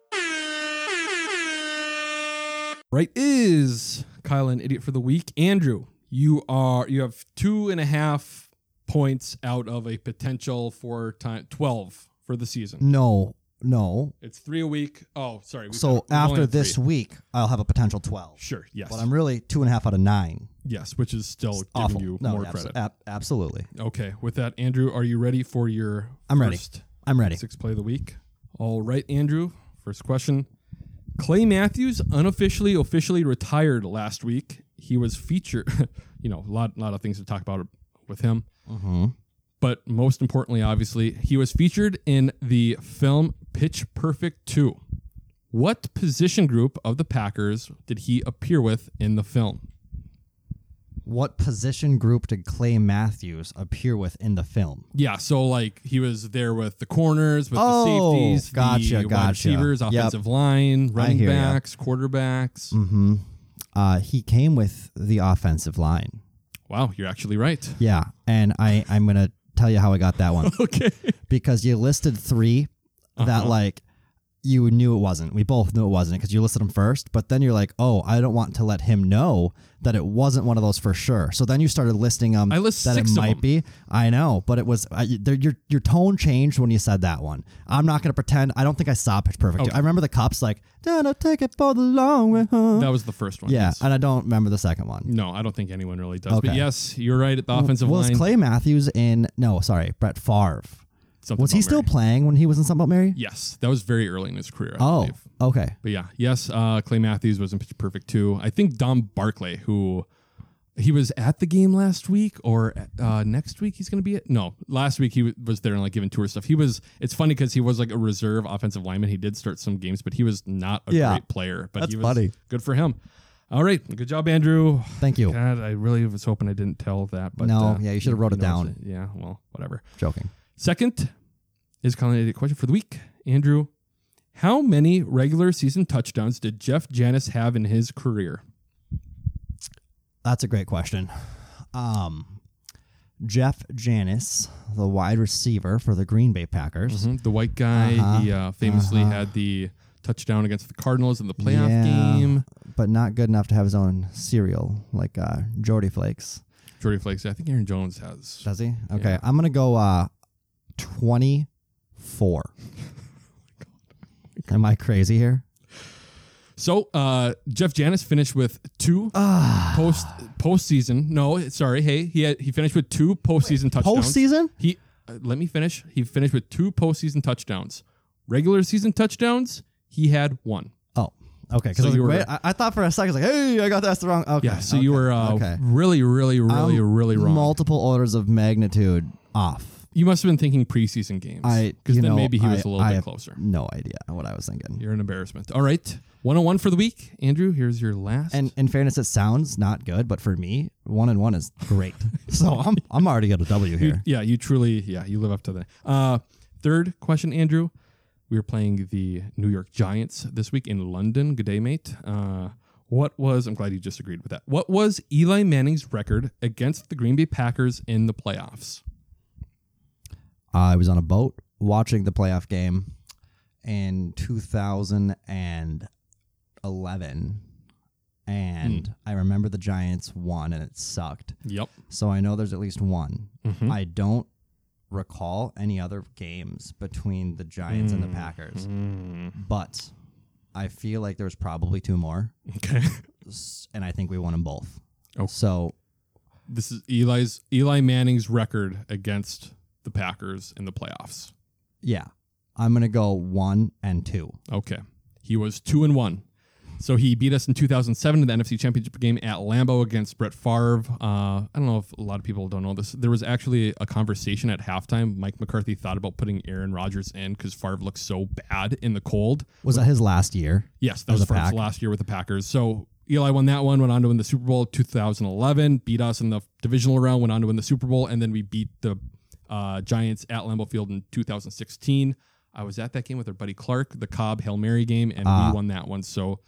Right is Kyle an idiot for the week? Andrew, you are you have two and a half points out of a potential for time twelve for the season. No, no. It's three a week. Oh, sorry. So after this three. week, I'll have a potential twelve. sure, yes, But I'm really two and a half out of nine. yes, which is still giving Awful. you no, more abso- credit. ab- absolutely. okay, with that, Andrew, are you ready for your? I'm ready. I'm ready. Six play of the week. All right, Andrew. First question. Clay Matthews unofficially officially retired last week. He was featured, [LAUGHS] you know, a lot, lot of things to talk about with him. Mm-hmm. But most importantly, obviously, he was featured in the film Pitch Perfect 2. What position group of the Packers did he appear with in the film? What position group did Clay Matthews appear with in the film? Yeah, so like he was there with the corners, with Oh, the safeties, gotcha, the wide gotcha. receivers, Yep. offensive line, running hear ya. backs, quarterbacks. Mm-hmm. Uh, he came with the offensive line. Wow, you're actually right. Yeah, and I I'm gonna tell you how I got that one [LAUGHS] Okay. because you listed 3 that Uh-huh. like you knew it wasn't. We both knew it wasn't because you listed them first, but then you're like, oh, I don't want to let him know that it wasn't one of those for sure. So then you started listing them. I list that it might them. be. I know, but it was I, your your tone changed when you said that one. I'm not gonna pretend. I don't think I saw Pitch Perfect. Okay. I remember the cups like, don't take it for the long way home. That was the first one. yeah, yes. and I don't remember the second one. No, I don't think anyone really does. But yes, you're right at the offensive was line. Clay Matthews in? No, sorry, Brett Favre. Something Was he About still Mary. playing when he was in Something About Mary? Yes, that was very early in his career. I Oh, believe. okay. But yeah, yes, uh, Clay Matthews was in Pitch Perfect too. I think Don Barclay, who he was at the game last week or uh, next week, he's going to be at. No, last week he w- was there and like giving tour stuff. He was. It's funny because he was like a reserve offensive lineman. He did start some games, but he was not a Yeah. great player. But That's he was funny. Good for him. All right, good job, Andrew. Thank you. God, I really was hoping I didn't tell that, but No, uh, yeah, you should have wrote it knows? down. Yeah, well, whatever. Joking. Second is calling a question for the week. Andrew, how many regular season touchdowns did Jeff Janis have in his career? That's a great question. Um, Jeff Janis, the wide receiver for the Green Bay Packers. Mhm, The white guy, Uh-huh, he uh, famously uh-huh. had the touchdown against the Cardinals in the playoff Yeah, game. but not good enough to have his own cereal like uh, Jordy Flakes. Jordy Flakes. I think Aaron Jones has. Does he? Okay, Yeah. I'm gonna go uh, twenty four. Am I crazy here? So uh, Jeff Janis finished with two Ah. post postseason. No, sorry. Hey, he had, he finished with two postseason touchdowns. Postseason? He uh, let me finish. He finished with two postseason touchdowns. Regular season touchdowns, he had one. Oh, okay. Because So I, was you like, were- wait, I, I thought for a second, I was like, hey, I got that wrong. Okay. Yeah, so okay, you were uh, okay. really, really, really, I'm really wrong. Multiple orders of magnitude off. You must have been thinking preseason games. I because then know, maybe he was I- a little I bit have closer. No idea what I was thinking. You're an embarrassment. All right, one on one for the week, Andrew. Here's your last. And in fairness, it sounds not good, but for me, one and one is great. [LAUGHS] so I'm I'm already at a W You- here. yeah, you truly, yeah, you live up to that. Uh, third question, Andrew. We are playing the New York Giants this week in London. Good day, mate. Uh, what was? I'm glad you just agreed with that. What was Eli Manning's record against the Green Bay Packers in the playoffs? I was on a boat watching the playoff game in 2011, and Hmm. I remember the Giants won and it sucked. Yep. So I know there's at least one. Mhm. I don't recall any other games between the Giants and the Packers, but I feel like there's probably two more, Okay. [LAUGHS] and I think we won them both. Oh. So This is Eli's Eli Manning's record against the Packers in the playoffs. yeah, I'm gonna go one and two. Okay. He was two and one. So he beat us in 2007 in the NFC Championship game at Lambeau against Brett Favre. Uh, I don't know if a lot of people don't know this. There was actually a conversation at halftime. Mike McCarthy thought about putting Aaron Rodgers in because Favre looked so bad in the cold. Was that his last year? Yes, that was Favre's Pack? last year with the Packers. So Eli won that one, went on to win the Super Bowl 2011, beat us in the divisional round, went on to win the Super Bowl, and then we beat the uh, Giants at Lambeau Field in 2016. I was at that game with our buddy Clark, the Cobb Hail Mary game, and Ah. we won that one. So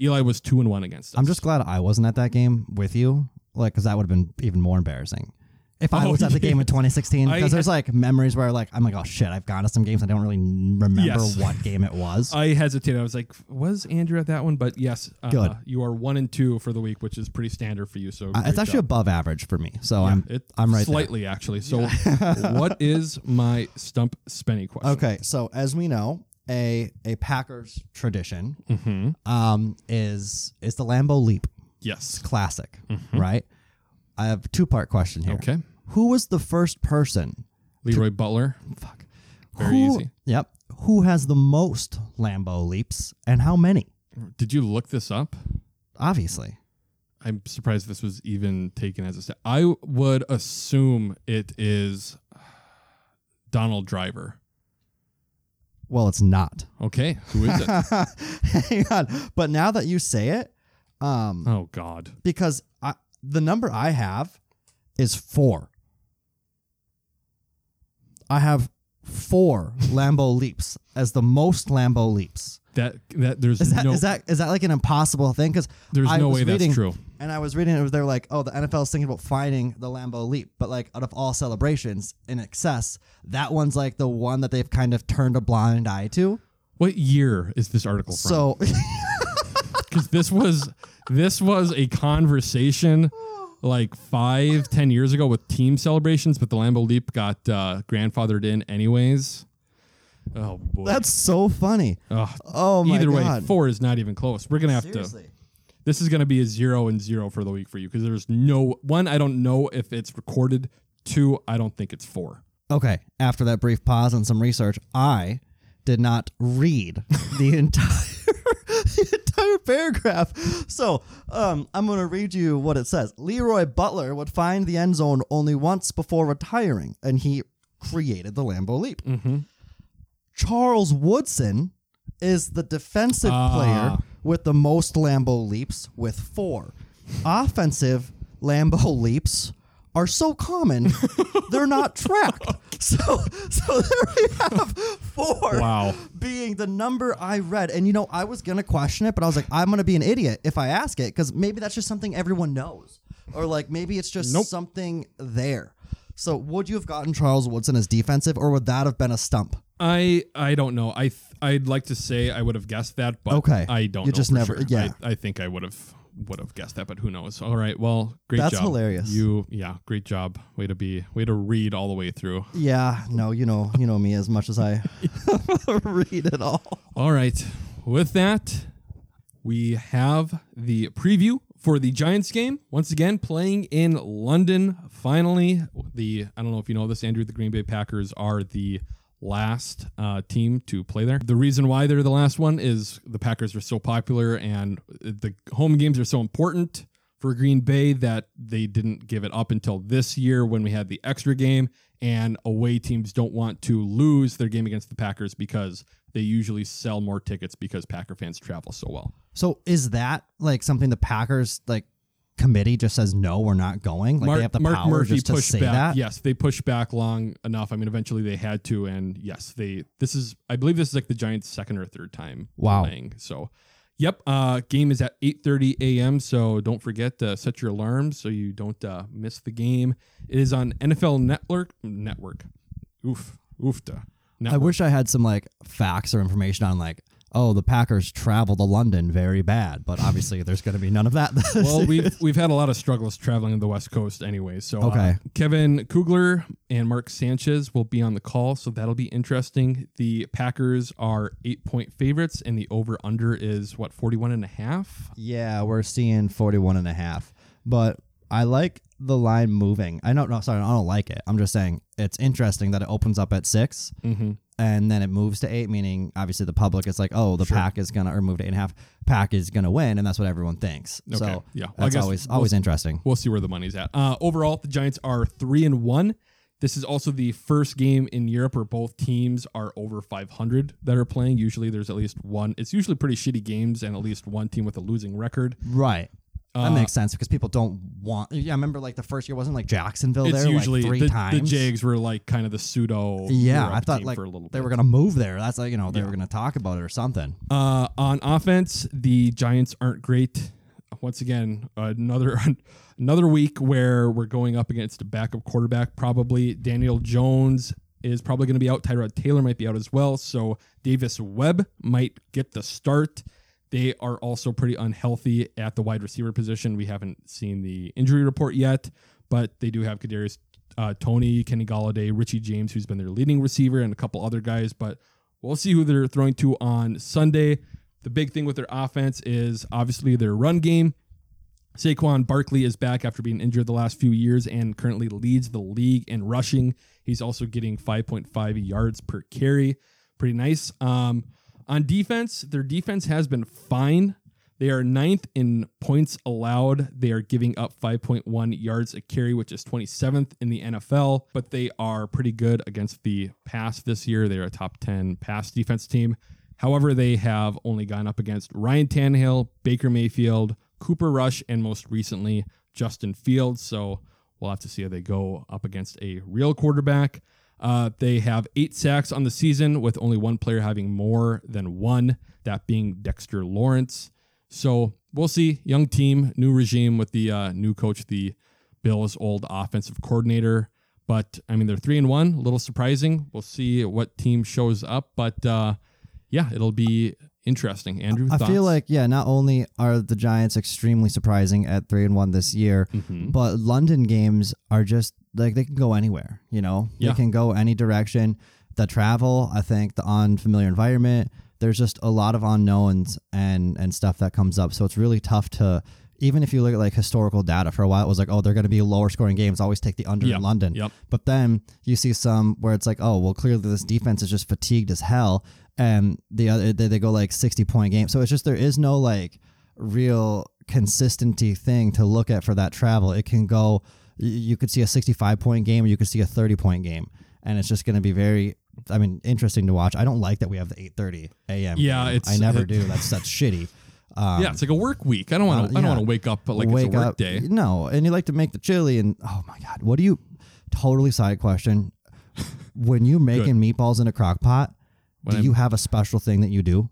Eli was two and one against us. I'm just glad I wasn't at that game with you, like, because that would have been even more embarrassing. If I Oh, was at the game in [LAUGHS] 2016, I- because there's like memories where like I'm like, oh shit, I've gone to some games I don't really remember Yes. what game it was. I hesitated. I was like, was Andrew at that one? But yes, uh, Good. You are one and two for the week, which is pretty standard for you. So Uh, it's great actually job. above average for me, so I'm it, I'm right there. slightly actually. So, [LAUGHS] what is my stump spenny question? Okay, so as we know, a a Packers tradition hmm um, is is the Lambeau leap. Yes. Classic, right? I have a two part question here. Okay. Who was the first person? Leroy Butler. Fuck. Very Who- easy. Yep. Who has the most Lambeau leaps and how many? Did you look this up? Obviously. I'm surprised this was even taken as a stat. I would assume it is Donald Driver. Well, it's not. Okay, who is it? [LAUGHS] Hang on. But now that you say it, um, oh God. because I, the number I have is four. I have four [LAUGHS] Lambeau leaps as the most Lambeau leaps. That that there's Is that no is that is that like an impossible thing? Because There's no way that's true. And I was reading it was they're like, oh, the NFL is thinking about finding the Lambeau leap, but like out of all celebrations in excess, that one's like the one that they've kind of turned a blind eye to. what year is this article from? So [LAUGHS] because this was this was a conversation like five ten years ago with team celebrations, but the Lambeau Leap got uh, grandfathered in anyways. Oh boy, that's so funny. Ugh. Oh my either way, god. four is not even close. We're gonna have Seriously. to. This is gonna be a zero and zero for the week for you because there's no one. I don't know if it's recorded. Two, I don't think it's four. Okay, after that brief pause and some research, I did not read the [LAUGHS] entire [LAUGHS] the entire paragraph. So, um, I'm going to read you what it says. LeRoy Butler would find the end zone only once before retiring, and he created the Lambeau Leap. Charles Woodson is the defensive Ah. player with the most Lambeau leaps with four. Offensive Lambeau leaps are so common, [LAUGHS] they're not tracked. So, so there we have four Wow. being the number I read. And you know, I was gonna question it, but I was like, I'm gonna be an idiot if I ask it because maybe that's just something everyone knows, or like maybe it's just Nope. something there. So, would you have gotten Charles Woodson as defensive, or would that have been a stump? I I don't know. I th- I'd like to say I would have guessed that, but Okay. I don't. You know just for never- sure. yeah. I, I think I would have would have guessed that, but who knows? All right. Well, great That's job. hilarious. You yeah, great job. Way to be way to read all the way through. Yeah, no, you know, you know me as much as I [LAUGHS] read it all. All right. With that, we have the preview for the Giants game. Once again, playing in London. Finally, the I don't know if you know this, Andrew. The Green Bay Packers are the last uh, team to play there. The reason why they're the last one is the Packers are so popular and the home games are so important for Green Bay that they didn't give it up until this year when we had the extra game. And away teams don't want to lose their game against the Packers because they usually sell more tickets because Packer fans travel so well. So, is that like something the Packers like committee just says no, we're not going? Like Mark, they have the Mark power Murphy just to say back. that? Yes, they pushed back long enough. I mean, eventually they had to, and yes, they. This is, I believe, this is like the Giants' second or third time Wow. playing. So, yep. Uh, game is at eight thirty a.m. So don't forget to set your alarms so you don't uh, miss the game. It is on NFL Network. Network. Oof. Oofta. I wish I had some like facts or information on like, oh, the Packers travel to London very bad, but obviously there's going to be none of that. [LAUGHS] well, we've we've had a lot of struggles traveling to the West Coast anyway. So uh, Okay. Kevin Kugler and Mark Sanchez will be on the call, so that'll be interesting. The Packers are eight point favorites, and the over under is what 41 and a half. yeah, we're seeing 41 and a half, but I like the line moving. I don't know. Sorry, I don't like it. I'm just saying it's interesting that it opens up at 6 Mm-hmm. And then it moves to eight, meaning obviously the public is like, oh, the pack is gonna or move to eight and a half. Pack is gonna win, and that's what everyone thinks. Okay, So yeah. Well, that's always we'll- always interesting. We'll see where the money's at. Uh, overall, the Giants are three and one. This is also the first game in Europe where both teams are over 500 that are playing. Usually, there's at least one. It's usually pretty shitty games and at least one team with a losing record. Right. That Uh, makes sense because people don't want. Yeah, I remember like the first year wasn't like Jacksonville It's there usually like three the, times. the Jags were like kind of the pseudo. Yeah, Europe I thought like for a little they were gonna move there. That's like you know they Yeah. were gonna talk about it or something. Uh, on offense, the Giants aren't great. Once again, another [LAUGHS] another week where we're going up against a backup quarterback. Probably Daniel Jones is probably going to be out. Tyrod Taylor might be out as well. So Davis Webb might get the start. They are also pretty unhealthy at the wide receiver position. We haven't seen the injury report yet, but they do have Kadarius uh, Toney, Kenny Golladay, Richie James, who's been their leading receiver, and a couple other guys. But we'll see who they're throwing to on Sunday. The big thing with their offense is obviously their run game. Saquon Barkley is back after being injured the last few years and currently leads the league in rushing. He's also getting 5.5 yards per carry. Pretty nice. Um, on defense, their defense has been fine. They They are ninth in points allowed. They are giving up 5.1 yards a carry, which is 27th in the NFL, but they are pretty good against the pass this year. They're a top 10 pass defense team. However, they have only gone up against Ryan Tannehill, Baker Mayfield, Cooper Rush, and most recently, Justin Fields. So we'll have to see how they go up against a real quarterback. Uh, they have eight sacks on the season, with only one player having more than one, that being Dexter Lawrence. So we'll see. Young team, new regime with the uh, new coach, the Bills' old offensive coordinator. But I mean, they're three and one, a little surprising. We'll see what team shows up. But uh, yeah, it'll be interesting. Andrew, I thoughts? feel like yeah, not only are the Giants extremely surprising at three and one this year, Mhm. but London games are just like they can go anywhere. You know, Yeah. they can go any direction. The travel, I think, the unfamiliar environment. There's just a lot of unknowns and and stuff that comes up. So it's really tough to. Even if you look at like historical data, for a while it was like, oh, they're going to be lower scoring games. Always take the under Yep. in London. Yep. But then you see some where it's like, oh, well, clearly this defense is just fatigued as hell, and the other they, they go like sixty point game. So it's just there is no like real consistency thing to look at for that travel. It can go. You could see a sixty-five point game, or you could see a thirty-point game, and it's just going to be very. I mean, interesting to watch. I don't like that we have the eight thirty a.m. Yeah, game. it's- I never it- do. That's that's shitty. Um, [LAUGHS] yeah, it's like a work week. I don't want to. uh, I don't want to wake up but like wake it's a work up. day. No, and you like to make the chili, and oh my god, what do you? Totally side question. when you're [LAUGHS] making meatballs in a crock pot, do I'm- you have a special thing that you do?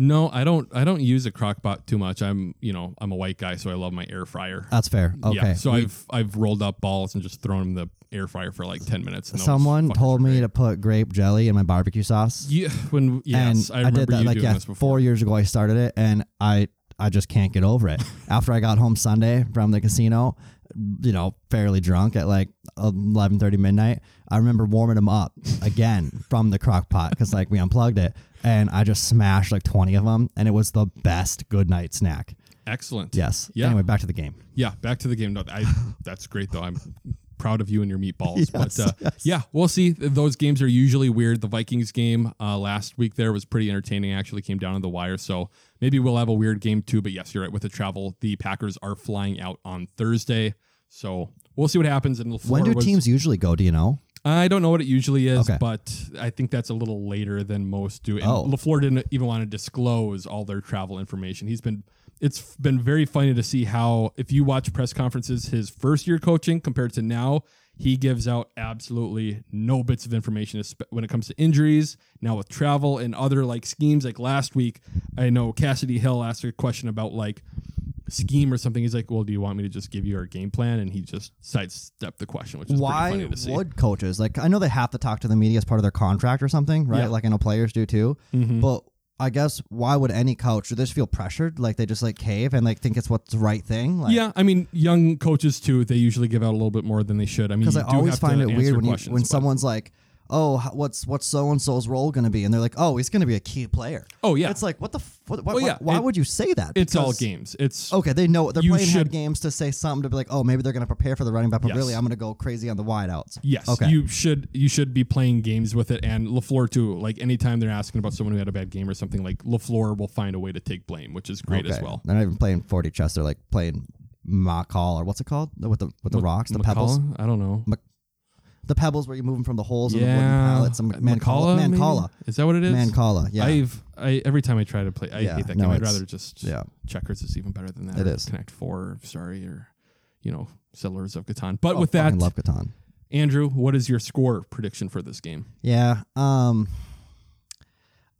No, I don't. I don't use a crock pot too much. I'm, you know, I'm a white guy, so I love my air fryer. That's fair. Okay. Yeah, so We- I've I've rolled up balls and just thrown them in the air fryer for like ten minutes. someone told me great. to put grape jelly in my barbecue sauce. Yeah, when yes, and I, remember did that like yeah, four years ago. I started it, and I I just can't get over it. [LAUGHS] After I got home Sunday from the casino, you know, fairly drunk at like eleven thirty midnight, I remember warming them up again from the crock pot because like we unplugged it, and I just smashed like twenty of them, and it was the best good night snack. Excellent. Yes. Yeah. Anyway, back to the game. Yeah, back to the game. No, I, that's great though. I'm proud of you and your meatballs. [LAUGHS] but uh, yes. yeah, we'll see. Those games are usually weird. The Vikings game uh, last week there was pretty entertaining. Actually, came down to the wire. So maybe we'll have a weird game too. But yes, you're right. With the travel, the Packers are flying out on Thursday. So we'll see what happens. And When do teams usually go? Do you know? I don't know what it usually is, Okay. but I think that's a little later than most do. And Oh. LaFleur didn't even want to disclose all their travel information. He's been it's been very funny to see how if you watch press conferences his first year coaching compared to now, he gives out absolutely no bits of information when it comes to injuries. Now with travel and other like schemes, like last week, I know Cassidy Hill asked a question about like scheme or something. He's like, "Well, do you want me to just give you our game plan?" And he just sidestepped the question, which is pretty Why funny to see. would coaches like? I know they have to talk to the media as part of their contract or something, right? Yeah. Like I know players do too. Mhm. But I guess why would any coach? Do they just feel pressured? Like they just like cave and like think it's what's the right thing? Like, yeah, I mean, young coaches too. They usually give out a little bit more than they should. I mean, Because I you do always have to find it answer weird when you, questions, when but- someone's like, "Oh, what's what's so and so's role going to be?" and they're like, "Oh, he's going to be a key player." Oh yeah, It's like what the f- what, what, Well, yeah, why it- would you say that? it's all games. It's Okay, they know they're playing head should- games to say something to be like, "Oh, maybe they're going to prepare for the running back," but Yes. really, I'm going to go crazy on the wideouts. Yes, Okay. you should you should be playing games with it, and LaFleur too. Like anytime they're asking about someone who had a bad game or something, like LaFleur will find a way to take blame, which is great as well. They're not even playing 4D chess. They're like playing mock call or what's it called with the with the Mc- rocks, the McCullough? pebbles, I don't know. The pebbles where you move them from the holes in the wooden yeah, pallets. And Mancala, maybe? Mancala, Is that what it is? Mancala. Yeah, I've I every time I try to play, I Yeah, hate that no, game. I'd it's- rather just yeah. checkers is even better than that. It or is. Connect Four, sorry, or you know, Settlers of Catan. But Oh, with that, fucking love Catan. Andrew, what is your score prediction for this game? Yeah. Um,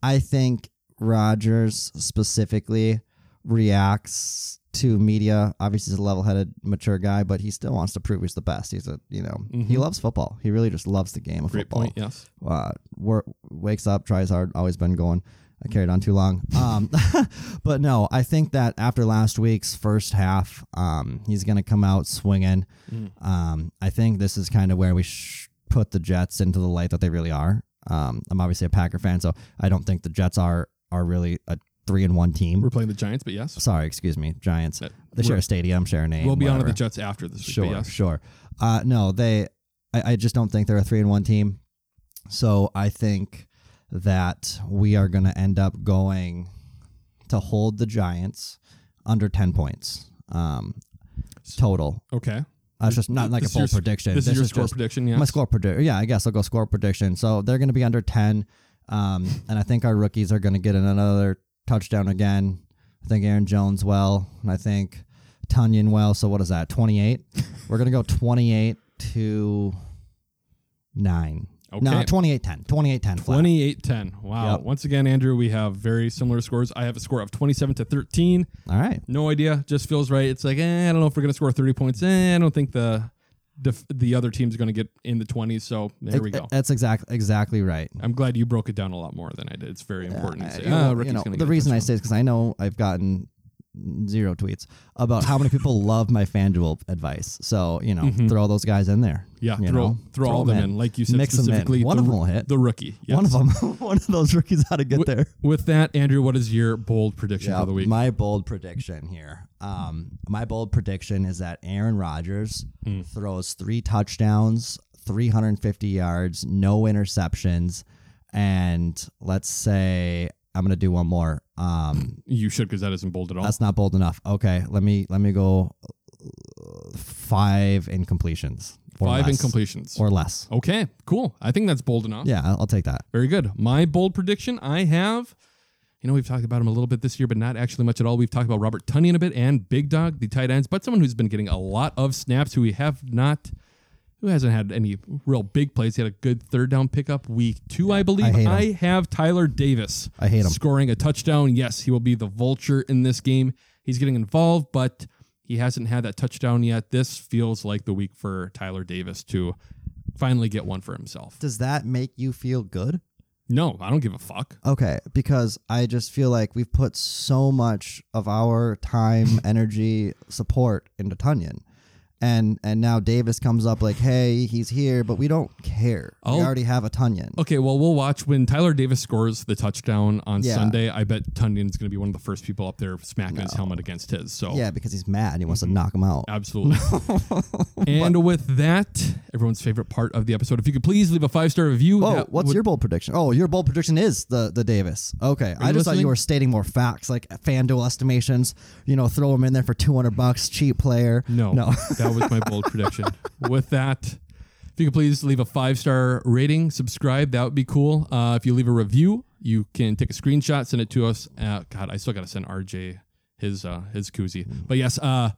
I think Rodgers specifically reacts to media. Obviously, he's a level-headed, mature guy, but he still wants to prove he's the best. He's a, you know, he Mhm. loves football. He really just loves the game of Great football. point. Yes. uh, work, wakes up, tries hard, always been going. I carried on too long. Um, [LAUGHS] but no, I think that after last week's first half, um, he's going to come out swinging. Mm. Um, I think this is kind of where we sh- put the Jets into the light that they really are. Um, I'm obviously a Packer fan, so I don't think the Jets are are really a three and one team. We're playing the Giants, but yes, Sorry, excuse me, Giants. Uh, They share a stadium, share a name. we'll be on with the Jets after this week. Sure, yes. sure. Uh, no, they. I, I just don't think they're a three and one team. So I think that we are going to end up going to hold the Giants under 10 points um, total. Okay. That's just not like a This is full your prediction. This, is your score just prediction. My score prediction. Yeah, I guess I'll go score prediction. So they're going to be under 10. Um, and I think our rookies are going to get in another touchdown again. I think Aaron Jones well. And I think Tonyan well. So what is that? 28? [LAUGHS] We're going to go 28 to 9. No, Okay. 28 10. 28 10. 28 10. Wow. Yep. Once again, Andrew, we have very similar scores. I have a score of 27 to 13. All right. No idea. Just feels right. It's like, eh, I don't know if we're going to score 30 points. Eh, I don't think the def- the other team's going to get in the 20s. So there we go. That's exactly exactly right. I'm glad you broke it down a lot more than I did. It's very important to say. ah, you know, the reason I say is because I know I've gotten zero tweets about how many people [LAUGHS] love my FanDuel advice. So you know, throw those guys in there. Mm-hmm. Yeah, throw, know, throw all 'em them in. Like you said Mix in. specifically, One the, of them will hit. The rookie. One of them, [LAUGHS] one of those rookies ought to get there. With that, Andrew, what is your bold prediction Yeah, for the week? my bold prediction here. Um, my bold prediction is that Aaron Rodgers Hmm. throws three touchdowns, 350 yards, no interceptions, and let's say I'm gonna do one more. Um, you should, because that isn't bold at all. That's not bold enough. Okay, let me let me go uh, five incompletions. Five less. incompletions. or less. okay, cool. I think that's bold enough. Yeah, I'll, I'll take that. Very good. My bold prediction I have, you know, we've talked about him a little bit this year, but not actually much at all. We've talked about Robert Tonyan a bit and Big Dog, the tight ends, but someone who's been getting a lot of snaps who we have not, who hasn't had any real big plays. He had a good third down pickup week two, I believe. I. I have Tyler Davis. I hate him. Scoring a touchdown. Yes, he will be the vulture in this game. He's getting involved, but he hasn't had that touchdown yet. This feels like the week for Tyler Davis to finally get one for himself. Does that make you feel good? No, I don't give a fuck. Okay, because I just feel like we've put so much of our time, [LAUGHS] energy, support into Tonyan. And and now Davis comes up like, hey, he's here, but we don't care. we I'll- already have a Tonyan. Okay, well, we'll watch when Tyler Davis scores the touchdown on Yeah. Sunday. I bet Tonyan's going to be one of the first people up there smacking his helmet against his. So, Yeah, because he's mad and he wants to knock him out. absolutely. [LAUGHS] and with that, everyone's favorite part of the episode, if you could please leave a five star review. Oh, that what's would- your bold prediction? Oh, your bold prediction is the the Davis. Okay, I you just thought listening? you were stating more facts, like FanDuel estimations. You know, throw him in there for two hundred bucks, cheap player. No, no. that was my bold prediction. With that, if you could please leave a five star rating, subscribe, that would be cool. Uh, if you leave a review, you can take a screenshot, send it to us. Uh, God, I still got to send RJ his uh, his koozie. But yes, uh,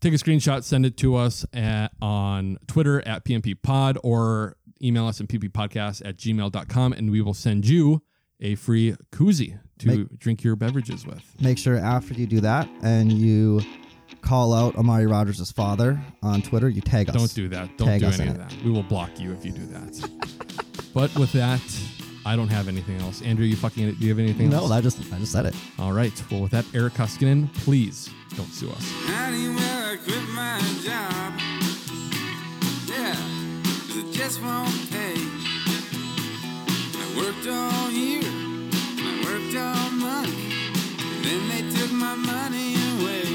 take a screenshot, send it to us at, on Twitter at PMP Pod or email us at pppodcast at gmail.com and we will send you a free koozie to Make- drink your beverages with. Make sure after you do that and you call out Amari Rodgers' father on Twitter, you tag us. Don't do that. Don't Tag do us any in of it. that. We will block you if you do that. [LAUGHS] but with that, I don't have anything else. Andrew, you fucking do you have anything No, else? I just I just said it. All right. Well, with that, Eric Koskinen, please don't sue us. Honey, well, I quit my job. Yeah, 'cause it just won't pay. I worked all year, I worked all month. Then they took my money away.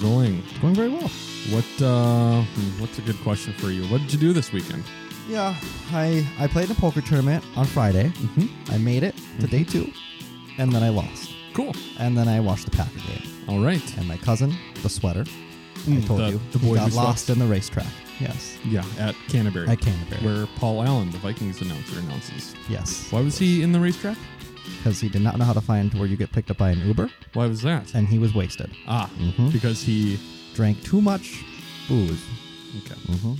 Going? Going very well. What? Uh, hmm, what's a good question for you? What did you do this weekend? Yeah, I I played in a poker tournament on Friday. Mm-hmm. I made it to day two, and then I lost. Cool. And then I watched the Packer game. All right. And my cousin, the sweater, Mm, I told the- you, the he boy got lost in the racetrack. Yes. Yeah, at Canterbury. At Canterbury. Where Paul Allen, the Vikings announcer, announces. Yes. Why was he in the racetrack? Because he did not know how to find where you get picked up by an Uber, Why was that? and he was wasted. Ah, Mhm. because he. Drank too much booze. Okay. Mm-hmm.